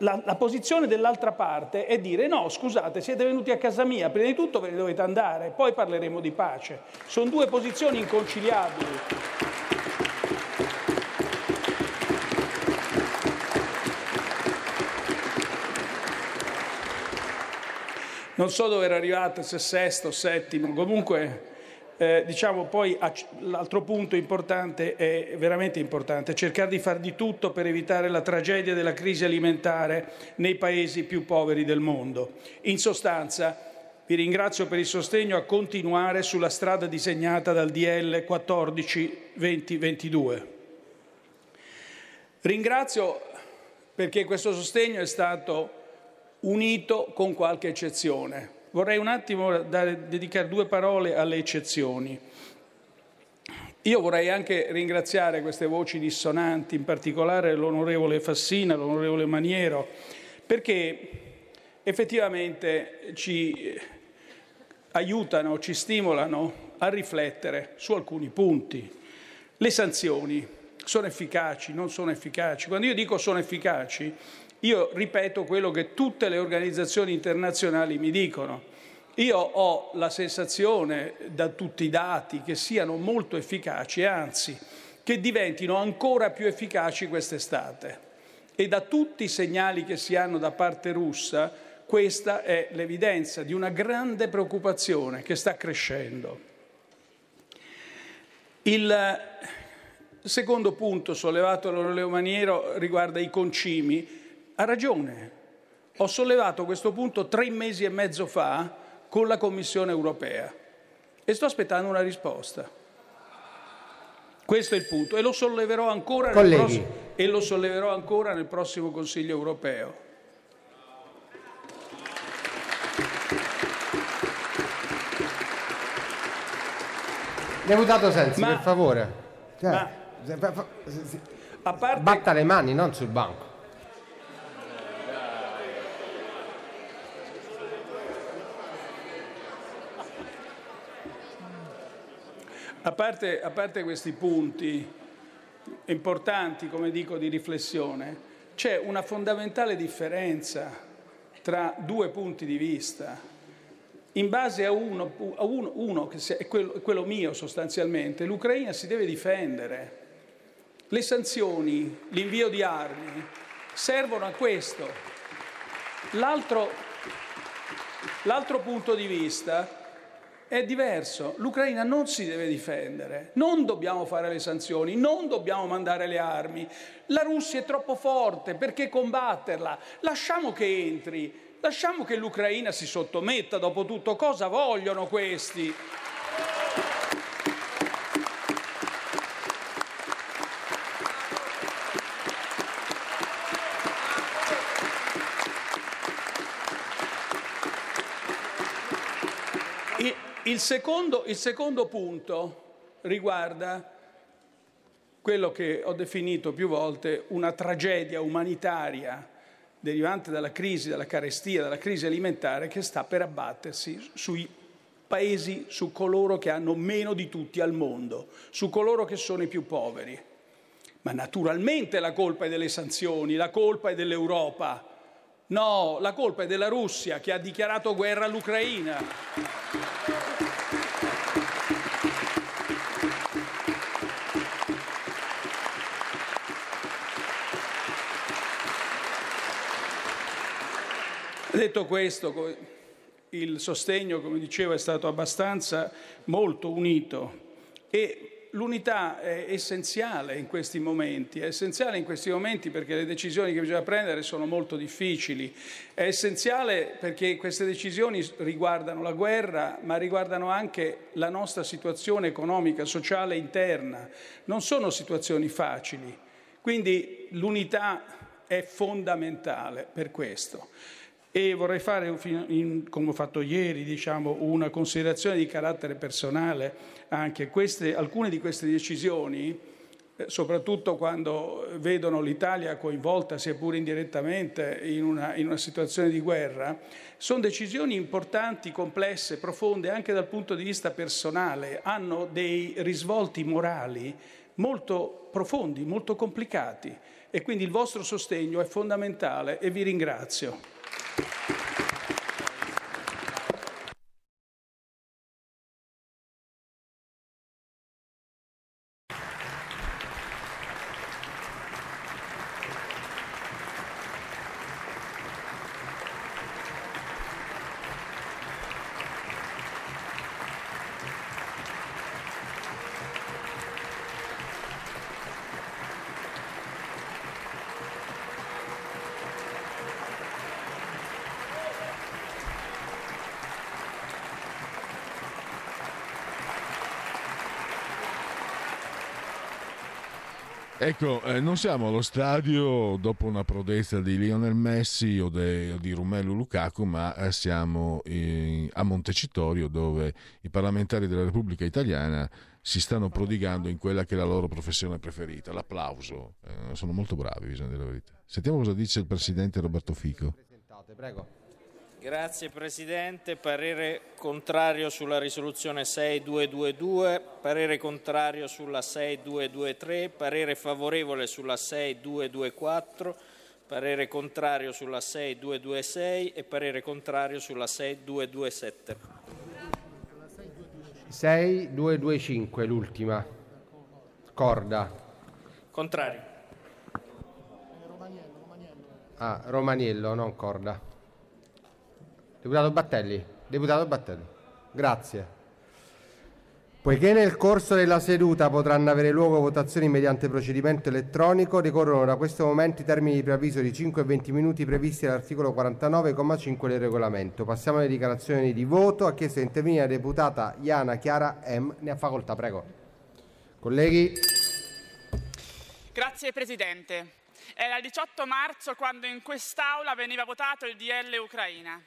La, la, posizione dell'altra parte è dire no, scusate, siete venuti a casa mia, prima di tutto ve ne dovete andare, poi parleremo di pace. Sono due posizioni inconciliabili. Non so dove era arrivato, se sesto, settimo, comunque eh, diciamo poi l'altro punto importante è veramente importante, cercare di fare di tutto per evitare la tragedia della crisi alimentare nei paesi più poveri del mondo. In sostanza, vi ringrazio per il sostegno a continuare sulla strada disegnata dal DL 14 2022. Ringrazio perché questo sostegno è stato unito con qualche eccezione. Vorrei un attimo dare, dedicare due parole alle eccezioni. Io vorrei anche ringraziare queste voci dissonanti, in particolare l'onorevole Fassina, l'onorevole Maniero, perché effettivamente ci aiutano, ci stimolano a riflettere su alcuni punti. Le sanzioni sono efficaci, non sono efficaci. Quando io dico sono efficaci, io ripeto quello che tutte le organizzazioni internazionali mi dicono. Io ho la sensazione da tutti i dati che siano molto efficaci, anzi che diventino ancora più efficaci quest'estate. E da tutti i segnali che si hanno da parte russa, questa è l'evidenza di una grande preoccupazione che sta crescendo. Il secondo punto sollevato dall'onorevole Maniero riguarda i concimi ha ragione. Ho sollevato questo punto tre mesi e mezzo fa con la Commissione europea e sto aspettando una risposta. Questo è il punto e lo solleverò ancora, nel prossimo, e lo solleverò ancora nel prossimo Consiglio europeo. Deputato Sensi, ma, per favore. Cioè, ma, a parte... Batta le mani, non sul banco. A parte, a parte questi punti importanti, come dico, di riflessione, c'è una fondamentale differenza tra due punti di vista. In base a uno, a uno, uno che è quello, quello mio sostanzialmente, l'Ucraina si deve difendere. Le sanzioni, l'invio di armi servono a questo. L'altro, l'altro punto di vista è diverso. L'Ucraina non si deve difendere, non dobbiamo fare le sanzioni, non dobbiamo mandare le armi. La Russia è troppo forte, perché combatterla? Lasciamo che entri, lasciamo che l'Ucraina si sottometta, dopo tutto cosa vogliono questi? Il secondo, il secondo punto riguarda quello che ho definito più volte una tragedia umanitaria derivante dalla crisi, dalla carestia, dalla crisi alimentare che sta per abbattersi sui paesi, su coloro che hanno meno di tutti al mondo, su coloro che sono i più poveri. Ma naturalmente la colpa è delle sanzioni, la colpa è dell'Europa. No, la colpa è della Russia che ha dichiarato guerra all'Ucraina. Detto questo, il sostegno, come dicevo, è stato abbastanza molto unito e l'unità è essenziale in questi momenti, è essenziale in questi momenti perché le decisioni che bisogna prendere sono molto difficili, è essenziale perché queste decisioni riguardano la guerra, ma riguardano anche la nostra situazione economica, sociale interna, non sono situazioni facili, quindi l'unità è fondamentale per questo. E vorrei fare, come ho fatto ieri, diciamo, una considerazione di carattere personale. Anche queste, alcune di queste decisioni, eh, soprattutto quando vedono l'Italia coinvolta, sia pure indirettamente, in una, in una situazione di guerra, sono decisioni importanti, complesse, profonde anche dal punto di vista personale, hanno dei risvolti morali molto profondi, molto complicati e quindi il vostro sostegno è fondamentale e vi ringrazio. Ecco, eh, non siamo allo stadio dopo una prodezza di Lionel Messi o de, di Rumelu Lukaku, ma eh, siamo in, a Montecitorio dove i parlamentari della Repubblica Italiana si stanno prodigando in quella che è la loro professione preferita, l'applauso. Eh, sono molto bravi, bisogna dire la verità. Sentiamo cosa dice il presidente Roberto Fico. Prego. Grazie Presidente, parere contrario sulla risoluzione 6222, parere contrario sulla 6223, parere favorevole sulla 6224, parere contrario sulla 6226 e parere contrario sulla 6227. 6225 l'ultima. Corda. Contrario. Ah, Romaniello, non Corda. Deputato Battelli. Deputato Battelli. Grazie. Poiché nel corso della seduta potranno avere luogo votazioni mediante procedimento elettronico, decorrono da questo momento i termini di preavviso di 5 e 20 minuti previsti dall'articolo 49,5 del regolamento. Passiamo alle dichiarazioni di voto. Ha chiesto di intervenire la deputata Iana Chiara M. Ne ha facoltà, prego. Colleghi. Grazie Presidente. Era il 18 marzo quando in quest'Aula veniva votato il DL Ucraina.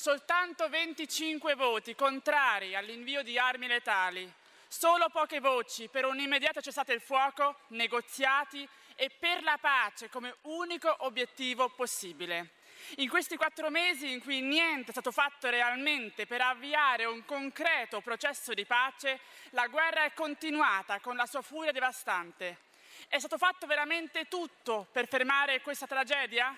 Soltanto 25 voti contrari all'invio di armi letali, solo poche voci per un immediato cessate il fuoco, negoziati e per la pace come unico obiettivo possibile. In questi quattro mesi in cui niente è stato fatto realmente per avviare un concreto processo di pace, la guerra è continuata con la sua furia devastante. È stato fatto veramente tutto per fermare questa tragedia?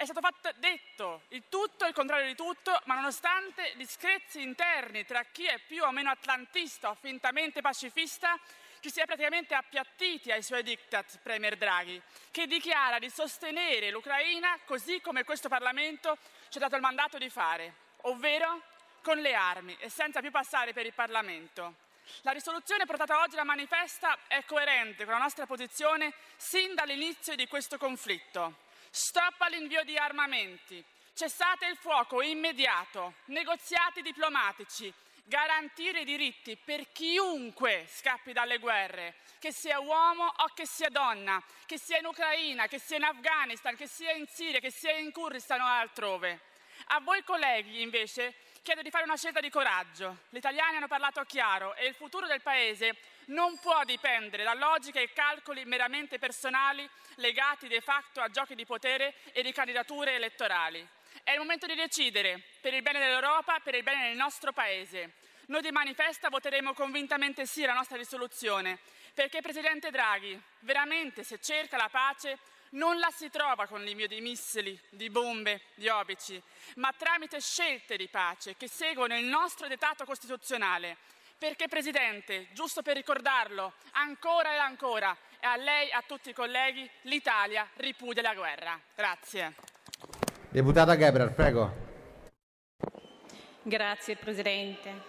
È stato fatto, detto il tutto il contrario di tutto, ma nonostante gli screzi interni tra chi è più o meno atlantista o fintamente pacifista, ci si è praticamente appiattiti ai suoi diktat, Premier Draghi, che dichiara di sostenere l'Ucraina così come questo Parlamento ci ha dato il mandato di fare, ovvero con le armi e senza più passare per il Parlamento. La risoluzione portata oggi alla manifesta è coerente con la nostra posizione sin dall'inizio di questo conflitto. Stop all'invio di armamenti, cessate il fuoco immediato, negoziati diplomatici, garantire i diritti per chiunque scappi dalle guerre, che sia uomo o che sia donna, che sia in Ucraina, che sia in Afghanistan, che sia in Siria, che sia in Kurdistan o altrove. A voi colleghi, invece, chiedo di fare una scelta di coraggio. Gli italiani hanno parlato chiaro e il futuro del Paese non può dipendere da logiche e calcoli meramente personali legati de facto a giochi di potere e di candidature elettorali. È il momento di decidere per il bene dell'Europa, per il bene del nostro Paese. Noi di Manifesta voteremo convintamente sì alla nostra risoluzione, perché Presidente Draghi, veramente se cerca la pace, non la si trova con l'invio di missili, di bombe, di obici, ma tramite scelte di pace che seguono il nostro dettato costituzionale perché, Presidente, giusto per ricordarlo, ancora e ancora, e a lei e a tutti i colleghi, l'Italia ripudia la guerra. Grazie. Deputata Gebrar, prego. Grazie Presidente.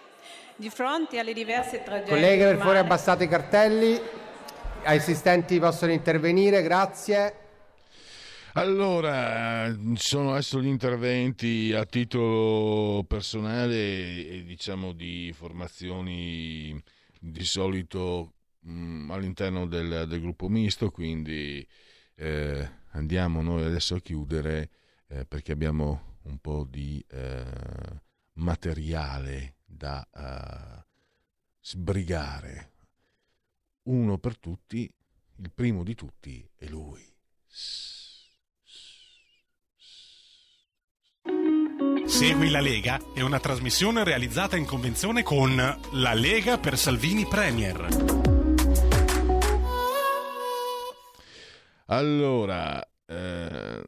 Di fronte alle diverse tragedie... Colleghe, per favore abbassate i cartelli. Assistenti possono intervenire, grazie. Allora, sono adesso gli interventi a titolo personale e diciamo di formazioni di solito mh, all'interno del, del gruppo misto, quindi eh, andiamo noi adesso a chiudere eh, perché abbiamo un po' di eh, materiale da eh, sbrigare. Uno per tutti, il primo di tutti è lui. Segui la Lega è una trasmissione realizzata in convenzione con La Lega per Salvini Premier. Allora, eh,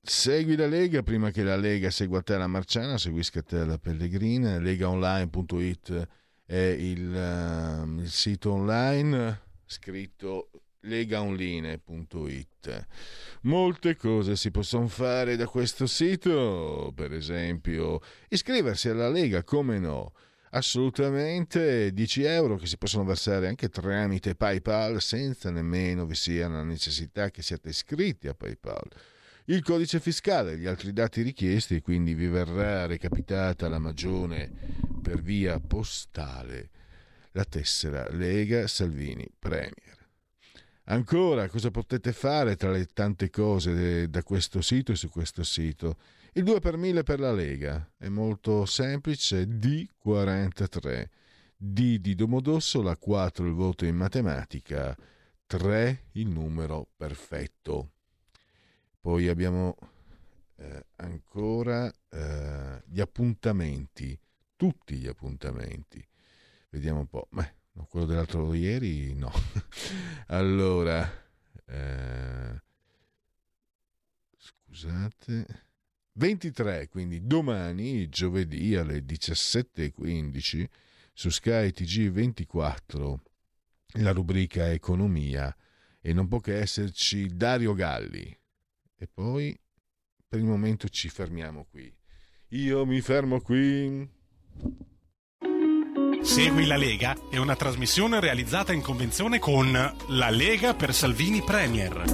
segui la Lega prima che la Lega segua te la Marciana, seguisca te la Pellegrina, legaonline.it è il, ehm, il sito online scritto legaonline.it. Molte cose si possono fare da questo sito, per esempio iscriversi alla Lega, come no? Assolutamente 10 euro che si possono versare anche tramite PayPal senza nemmeno vi sia la necessità che siate iscritti a PayPal. Il codice fiscale e gli altri dati richiesti, quindi vi verrà recapitata la magione per via postale la tessera Lega Salvini Premier. Ancora, cosa potete fare tra le tante cose da questo sito e su questo sito? Il 2 per 1000 per la Lega è molto semplice, D43. D di Domodossola, 4 il voto in matematica, 3 il numero perfetto. Poi abbiamo eh, ancora eh, gli appuntamenti, tutti gli appuntamenti. Vediamo un po'. Beh, no, quello dell'altro ieri no. allora, eh, scusate. 23, quindi domani, giovedì alle 17.15 su Sky TG24, la rubrica Economia e non può che esserci Dario Galli. E poi per il momento ci fermiamo qui. Io mi fermo qui. Segui la Lega è una trasmissione realizzata in convenzione con La Lega per Salvini Premier.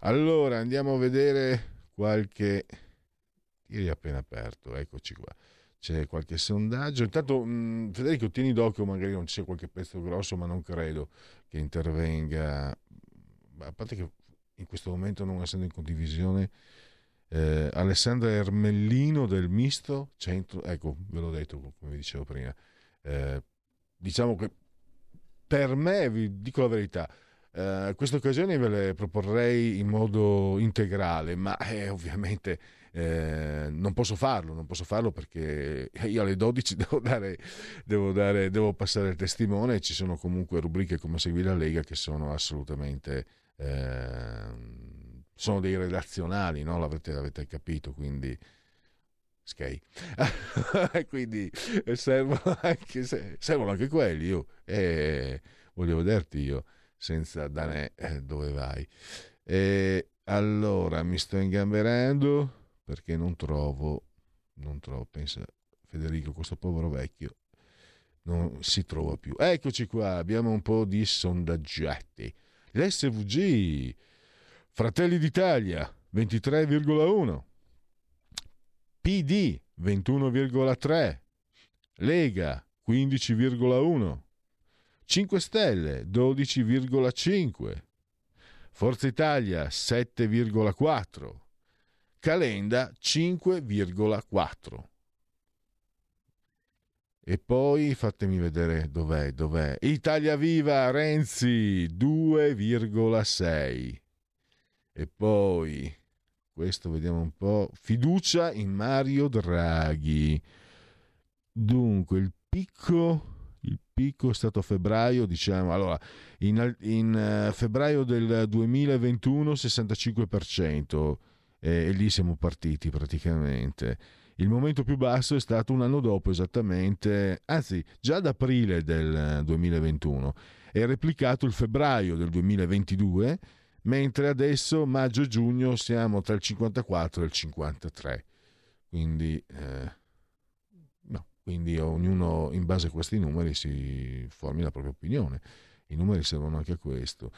Allora andiamo a vedere qualche. Ieri appena aperto, eccoci qua. C'è qualche sondaggio. Intanto, mh, Federico, tieni d'occhio, magari non c'è qualche pezzo grosso, ma non credo che intervenga. A parte che in questo momento, non essendo in condivisione, eh, Alessandra Ermellino del Misto, centro, ecco, ve l'ho detto come dicevo prima. Eh, diciamo che per me, vi dico la verità, eh, questa occasione ve le proporrei in modo integrale, ma eh, ovviamente eh, non posso farlo, non posso farlo perché io alle 12 devo, dare, devo, dare, devo passare il testimone e ci sono comunque rubriche come Segui la Lega che sono assolutamente... Eh, sono dei redazionali, no? l'avete, l'avete capito, quindi... Quindi servono anche, servono anche quelli. Io e voglio vederti io senza Danè eh, dove vai. E allora mi sto ingamberando perché non trovo, non trovo, pensa Federico, questo povero vecchio non si trova più. Eccoci qua, abbiamo un po' di sondaggetti. L'SVG, Fratelli d'Italia 23,1, PD 21,3, Lega 15,1, 5 Stelle 12,5, Forza Italia 7,4, Calenda 5,4. E poi fatemi vedere dov'è, dov'è. Italia Viva Renzi 2,6. E poi questo vediamo un po'. Fiducia in Mario Draghi. Dunque, il picco il picco è stato a febbraio, diciamo, allora, in, in uh, febbraio del 2021 65% e, e lì siamo partiti praticamente. Il momento più basso è stato un anno dopo esattamente, anzi già ad aprile del 2021, è replicato il febbraio del 2022, mentre adesso maggio-giugno siamo tra il 54 e il 53. quindi, eh, no, quindi ognuno in base a questi numeri si formi la propria opinione. I numeri servono anche a questo.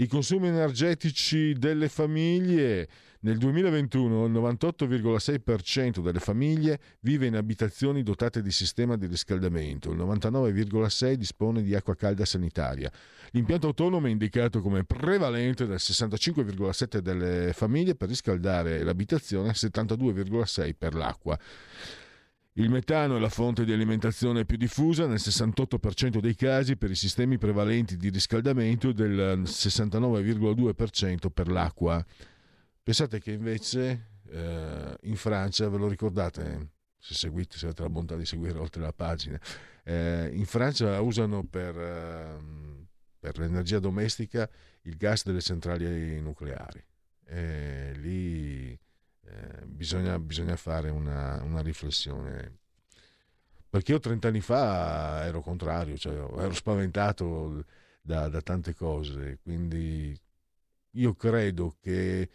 I consumi energetici delle famiglie nel 2021 il 98,6% delle famiglie vive in abitazioni dotate di sistema di riscaldamento, il 99,6% dispone di acqua calda sanitaria. L'impianto autonomo è indicato come prevalente dal 65,7% delle famiglie per riscaldare l'abitazione e il 72,6% per l'acqua. Il metano è la fonte di alimentazione più diffusa nel 68% dei casi per i sistemi prevalenti di riscaldamento e del 69,2% per l'acqua. Pensate che invece eh, in Francia, ve lo ricordate, se seguite, se avete la bontà di seguire oltre la pagina, eh, in Francia usano per, eh, per, l'energia domestica il gas delle centrali nucleari. E lì eh, bisogna, bisogna, fare una, una, riflessione. Perché io 30 anni fa ero contrario, cioè ero spaventato da, da tante cose, quindi io credo che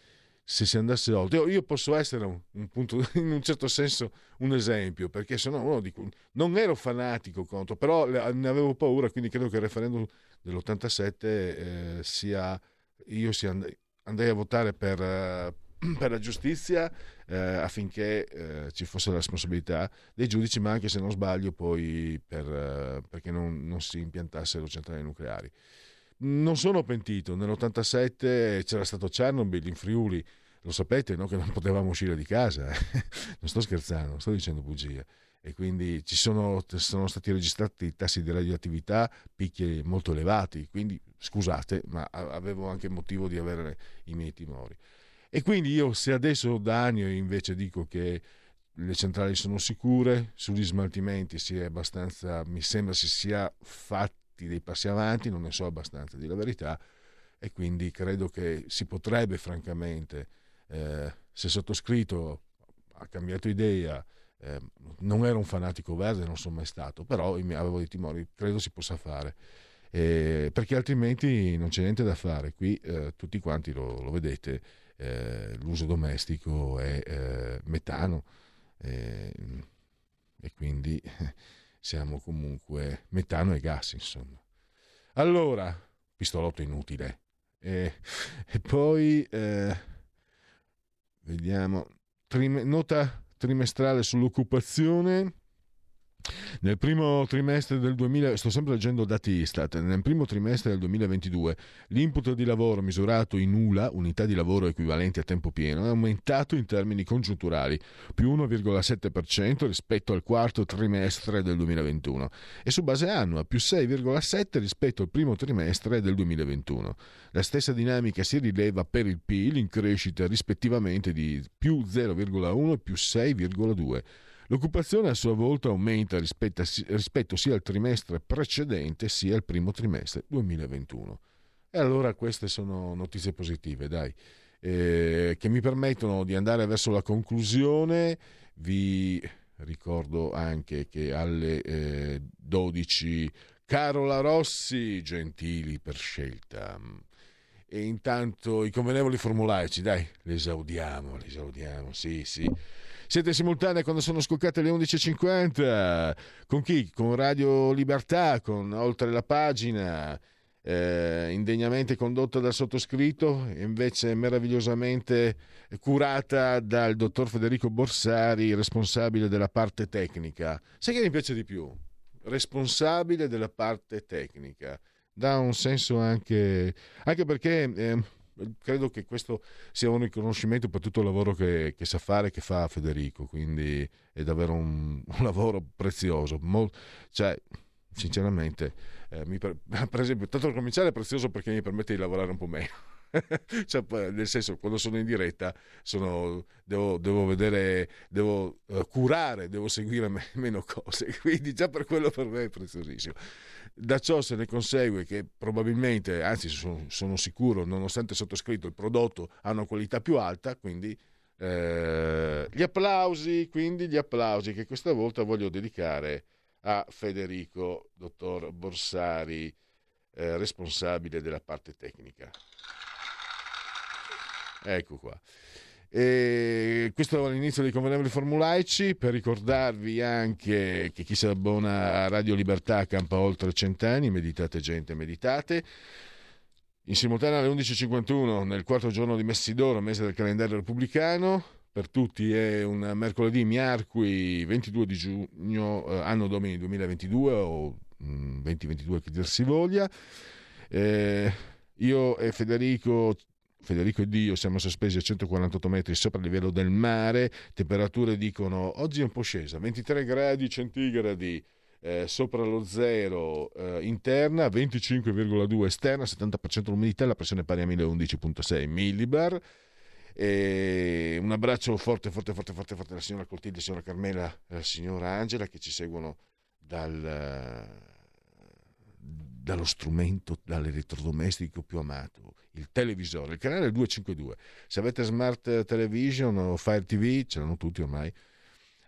se si andasse oltre. Io, io posso essere un, un, punto, in un certo senso un esempio, perché se no dico, non ero fanatico contro, però ne avevo paura, quindi credo che il referendum dell'87 eh, sia, io sia and- andai a votare per, per la giustizia eh, affinché eh, ci fosse la responsabilità dei giudici, ma anche se non sbaglio poi per, eh, perché non, non si impiantassero centrali nucleari. Non sono pentito, nell'87 c'era stato Chernobyl in Friuli, lo sapete no? che non potevamo uscire di casa, non sto scherzando, non sto dicendo bugie e quindi ci sono, sono, stati registrati tassi di radioattività picchi molto elevati, quindi scusate, ma avevo anche motivo di avere i miei timori. E quindi io se adesso da anni invece dico che le centrali sono sicure, sugli smaltimenti si è abbastanza, mi sembra si sia fatti dei passi avanti, non ne so abbastanza di la verità e quindi credo che si potrebbe francamente, eh, se sottoscritto ha cambiato idea, eh, non ero un fanatico verde, non sono mai stato, però avevo dei timori, credo si possa fare. Eh, perché altrimenti non c'è niente da fare. Qui eh, tutti quanti lo, lo vedete, eh, l'uso domestico è eh, metano eh, e quindi siamo comunque metano e gas, insomma. Allora, pistolotto inutile. E, e poi, eh, vediamo, trim- nota trimestrale sull'occupazione nel primo trimestre del 2000, sto sempre leggendo dati Istat, nel primo trimestre del 2022 l'input di lavoro misurato in ULA, unità di lavoro equivalenti a tempo pieno, è aumentato in termini congiunturali, più 1,7% rispetto al quarto trimestre del 2021 e su base annua più 6,7% rispetto al primo trimestre del 2021. La stessa dinamica si rileva per il PIL in crescita rispettivamente di più 0,1 e più 6,2%. L'occupazione a sua volta aumenta rispetto, sia al trimestre precedente sia al primo trimestre 2021. E allora queste sono notizie positive, dai, eh, che mi permettono di andare verso la conclusione. Vi ricordo anche che alle eh, 12 Carola Rossi, gentili per scelta. E intanto i convenevoli formulaici, dai, li esaudiamo, li esaudiamo, sì, sì. Siete simultanei quando sono scoccate le 11.50. Con chi? Con Radio Libertà, con Oltre la pagina, eh, indegnamente condotta dal sottoscritto, invece meravigliosamente curata dal dottor Federico Borsari, responsabile della parte tecnica. Sai che mi piace di più? Responsabile della parte tecnica. Dà un senso anche, anche perché... Eh, credo che questo sia un riconoscimento per tutto il lavoro che, che sa fare, che fa Federico, quindi è davvero un, un lavoro prezioso. Mol, cioè, sinceramente, eh, per, per esempio, tanto per cominciare è prezioso perché mi permette di lavorare un po' meno. cioè, nel senso, quando sono in diretta sono, devo, devo, vedere, devo uh, curare, devo seguire me, meno cose, quindi già per quello per me è preziosissimo. Da ciò se ne consegue che probabilmente, anzi sono, sono sicuro, nonostante sottoscritto il prodotto ha una qualità più alta, quindi eh, gli applausi, quindi gli applausi che questa volta voglio dedicare a Federico, dottor Borsari, eh, responsabile della parte tecnica. Ecco qua. E questo è l'inizio dei convenevoli formulaici per ricordarvi anche che chi si abbona a Radio Libertà campa oltre cent'anni, meditate gente, meditate. In simultanea alle 11.51 nel quarto giorno di Messidoro, mese del calendario repubblicano, per tutti è un mercoledì miarqui 22 di giugno, eh, anno domini 2022 o 2022 mm, che dir si voglia. Eh, io e Federico Federico ed io siamo sospesi a 148 metri sopra il livello del mare, temperature dicono oggi è un po' scesa, 23 gradi centigradi eh, sopra lo zero eh, interna, 25,2 esterna, 70% l'umidità, la pressione pari a 1011,6 millibar. E un abbraccio forte, forte, forte, forte, forte alla signora Coltilde, alla signora Carmela e alla signora Angela che ci seguono dal, dallo strumento, dall'elettrodomestico più amato, il televisore, il canale 252. Se avete smart television o Fire TV, ce l'hanno tutti ormai,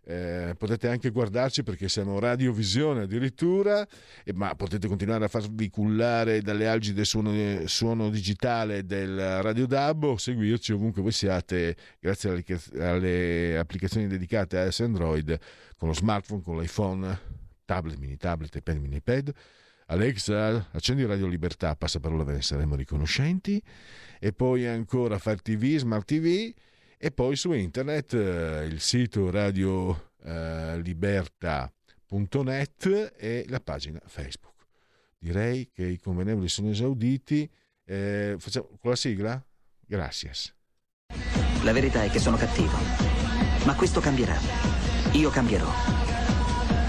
eh, potete anche guardarci perché siamo radiovisione addirittura, eh, ma potete continuare a farvi cullare dalle algide suono, suono digitale del Radio DAB o seguirci ovunque voi siate grazie alle, alle applicazioni dedicate a S Android con lo smartphone, con l'iPhone, tablet, mini tablet, iPad, mini iPad Alexa, accendi Radio Libertà, passa parola, ve ne saremo riconoscenti. E poi ancora Fire TV, Smart TV e poi su internet eh, il sito radiolibertà.net eh, e la pagina Facebook. Direi che i convenevoli sono esauditi. Eh, facciamo con la sigla? Gracias. La verità è che sono cattivo, ma questo cambierà. Io cambierò.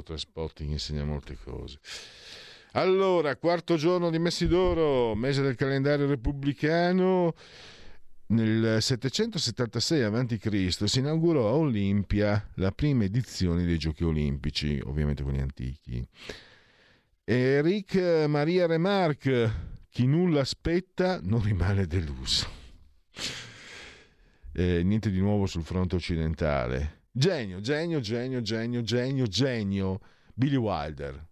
Spotting insegna molte cose. Allora, quarto giorno di Messidoro, mese del calendario repubblicano. Nel 776 a.C. si inaugurò a Olimpia la prima edizione dei Giochi Olimpici, ovviamente gli antichi. Eric Maria Remarque, chi nulla aspetta non rimane deluso. Eh, niente di nuovo sul fronte occidentale. Genio, genio, genio, genio, genio, genio. Billy Wilder.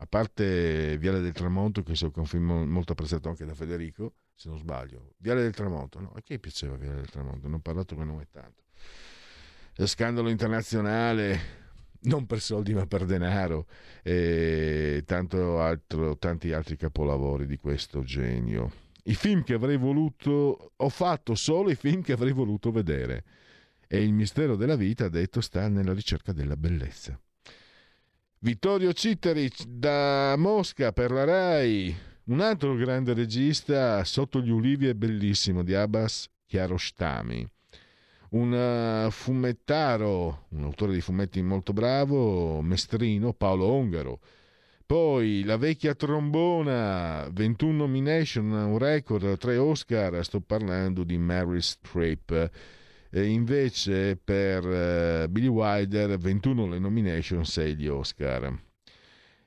A parte Viale del Tramonto, che so confermo molto apprezzato anche da Federico, se non sbaglio. Viale del Tramonto, no? A chi piaceva Viale del Tramonto? Non ho parlato con nome tanto. Lo scandalo internazionale, non per soldi ma per denaro, e altro, tanti altri capolavori di questo genio. I film che avrei voluto, ho fatto solo i film che avrei voluto vedere e il mistero della vita, ha detto, sta nella ricerca della bellezza. Vittorio Cittaric da Mosca per la RAI, un altro grande regista sotto gli ulivi è bellissimo di Abbas Kiarostami. Un uh, fumettaro, un autore di fumetti molto bravo, mestrino, Paolo Ongaro. Poi la vecchia trombona, 21 nomination, un record, 3 Oscar, sto parlando di Mary Streep e invece per uh, Billy Wilder 21 le nomination, 6 gli Oscar.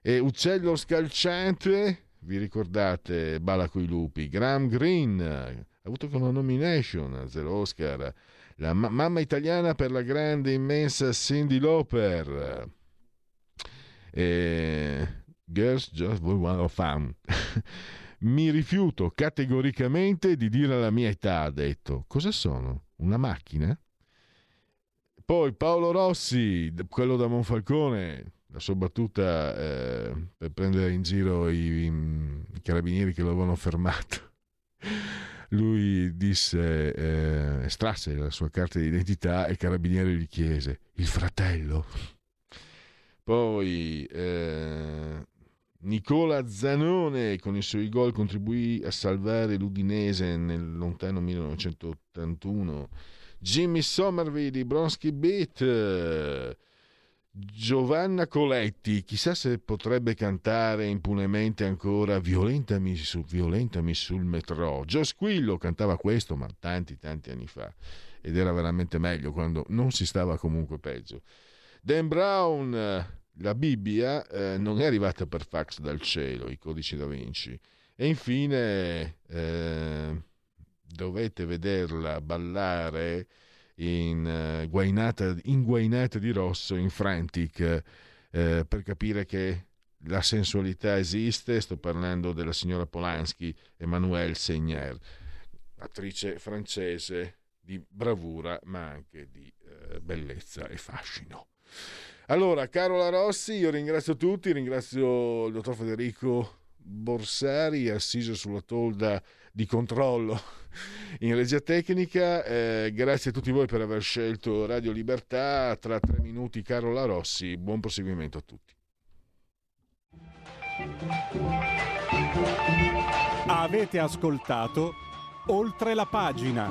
E Uccello scalciante, vi ricordate Bala coi lupi, Graham Greene ha avuto con una nomination, 0 Oscar. La ma- mamma italiana per la grande, immensa Cindy Lauper. E Girls Just Want Fun. Mi rifiuto categoricamente di dire la mia età, ha detto. Cosa sono? Una macchina. Poi Paolo Rossi, quello da Monfalcone, la sua battuta eh, per prendere in giro i, i, carabinieri che lo avevano fermato. Lui disse, eh, estrasse la sua carta di identità e il carabiniere gli chiese, il fratello. Poi eh, Nicola Zanone con i suoi gol contribuì a salvare l'Udinese nel lontano 1981. Jimmy Somerville di Bronski Beat. Giovanna Coletti, chissà se potrebbe cantare impunemente ancora Violentami, su, violentami sul metro. Gio Squillo cantava questo, ma tanti, tanti anni fa, ed era veramente meglio quando non si stava comunque peggio. Dan Brown, la Bibbia eh, non è arrivata per fax dal cielo, i codici da Vinci. E infine eh, dovete vederla ballare in, uh, guainata, inguainata di rosso in Frantic eh, per capire che la sensualità esiste. Sto parlando della signora Polanski, Emmanuelle Segner, attrice francese di bravura ma anche di eh, bellezza e fascino. Allora, Carola Rossi, io ringrazio tutti, ringrazio il dottor Federico Borsari, assiso sulla tolda di controllo in regia tecnica. Eh, grazie a tutti voi per aver scelto Radio Libertà. Tra tre minuti Carola Rossi. Buon proseguimento a tutti. Avete ascoltato oltre la pagina.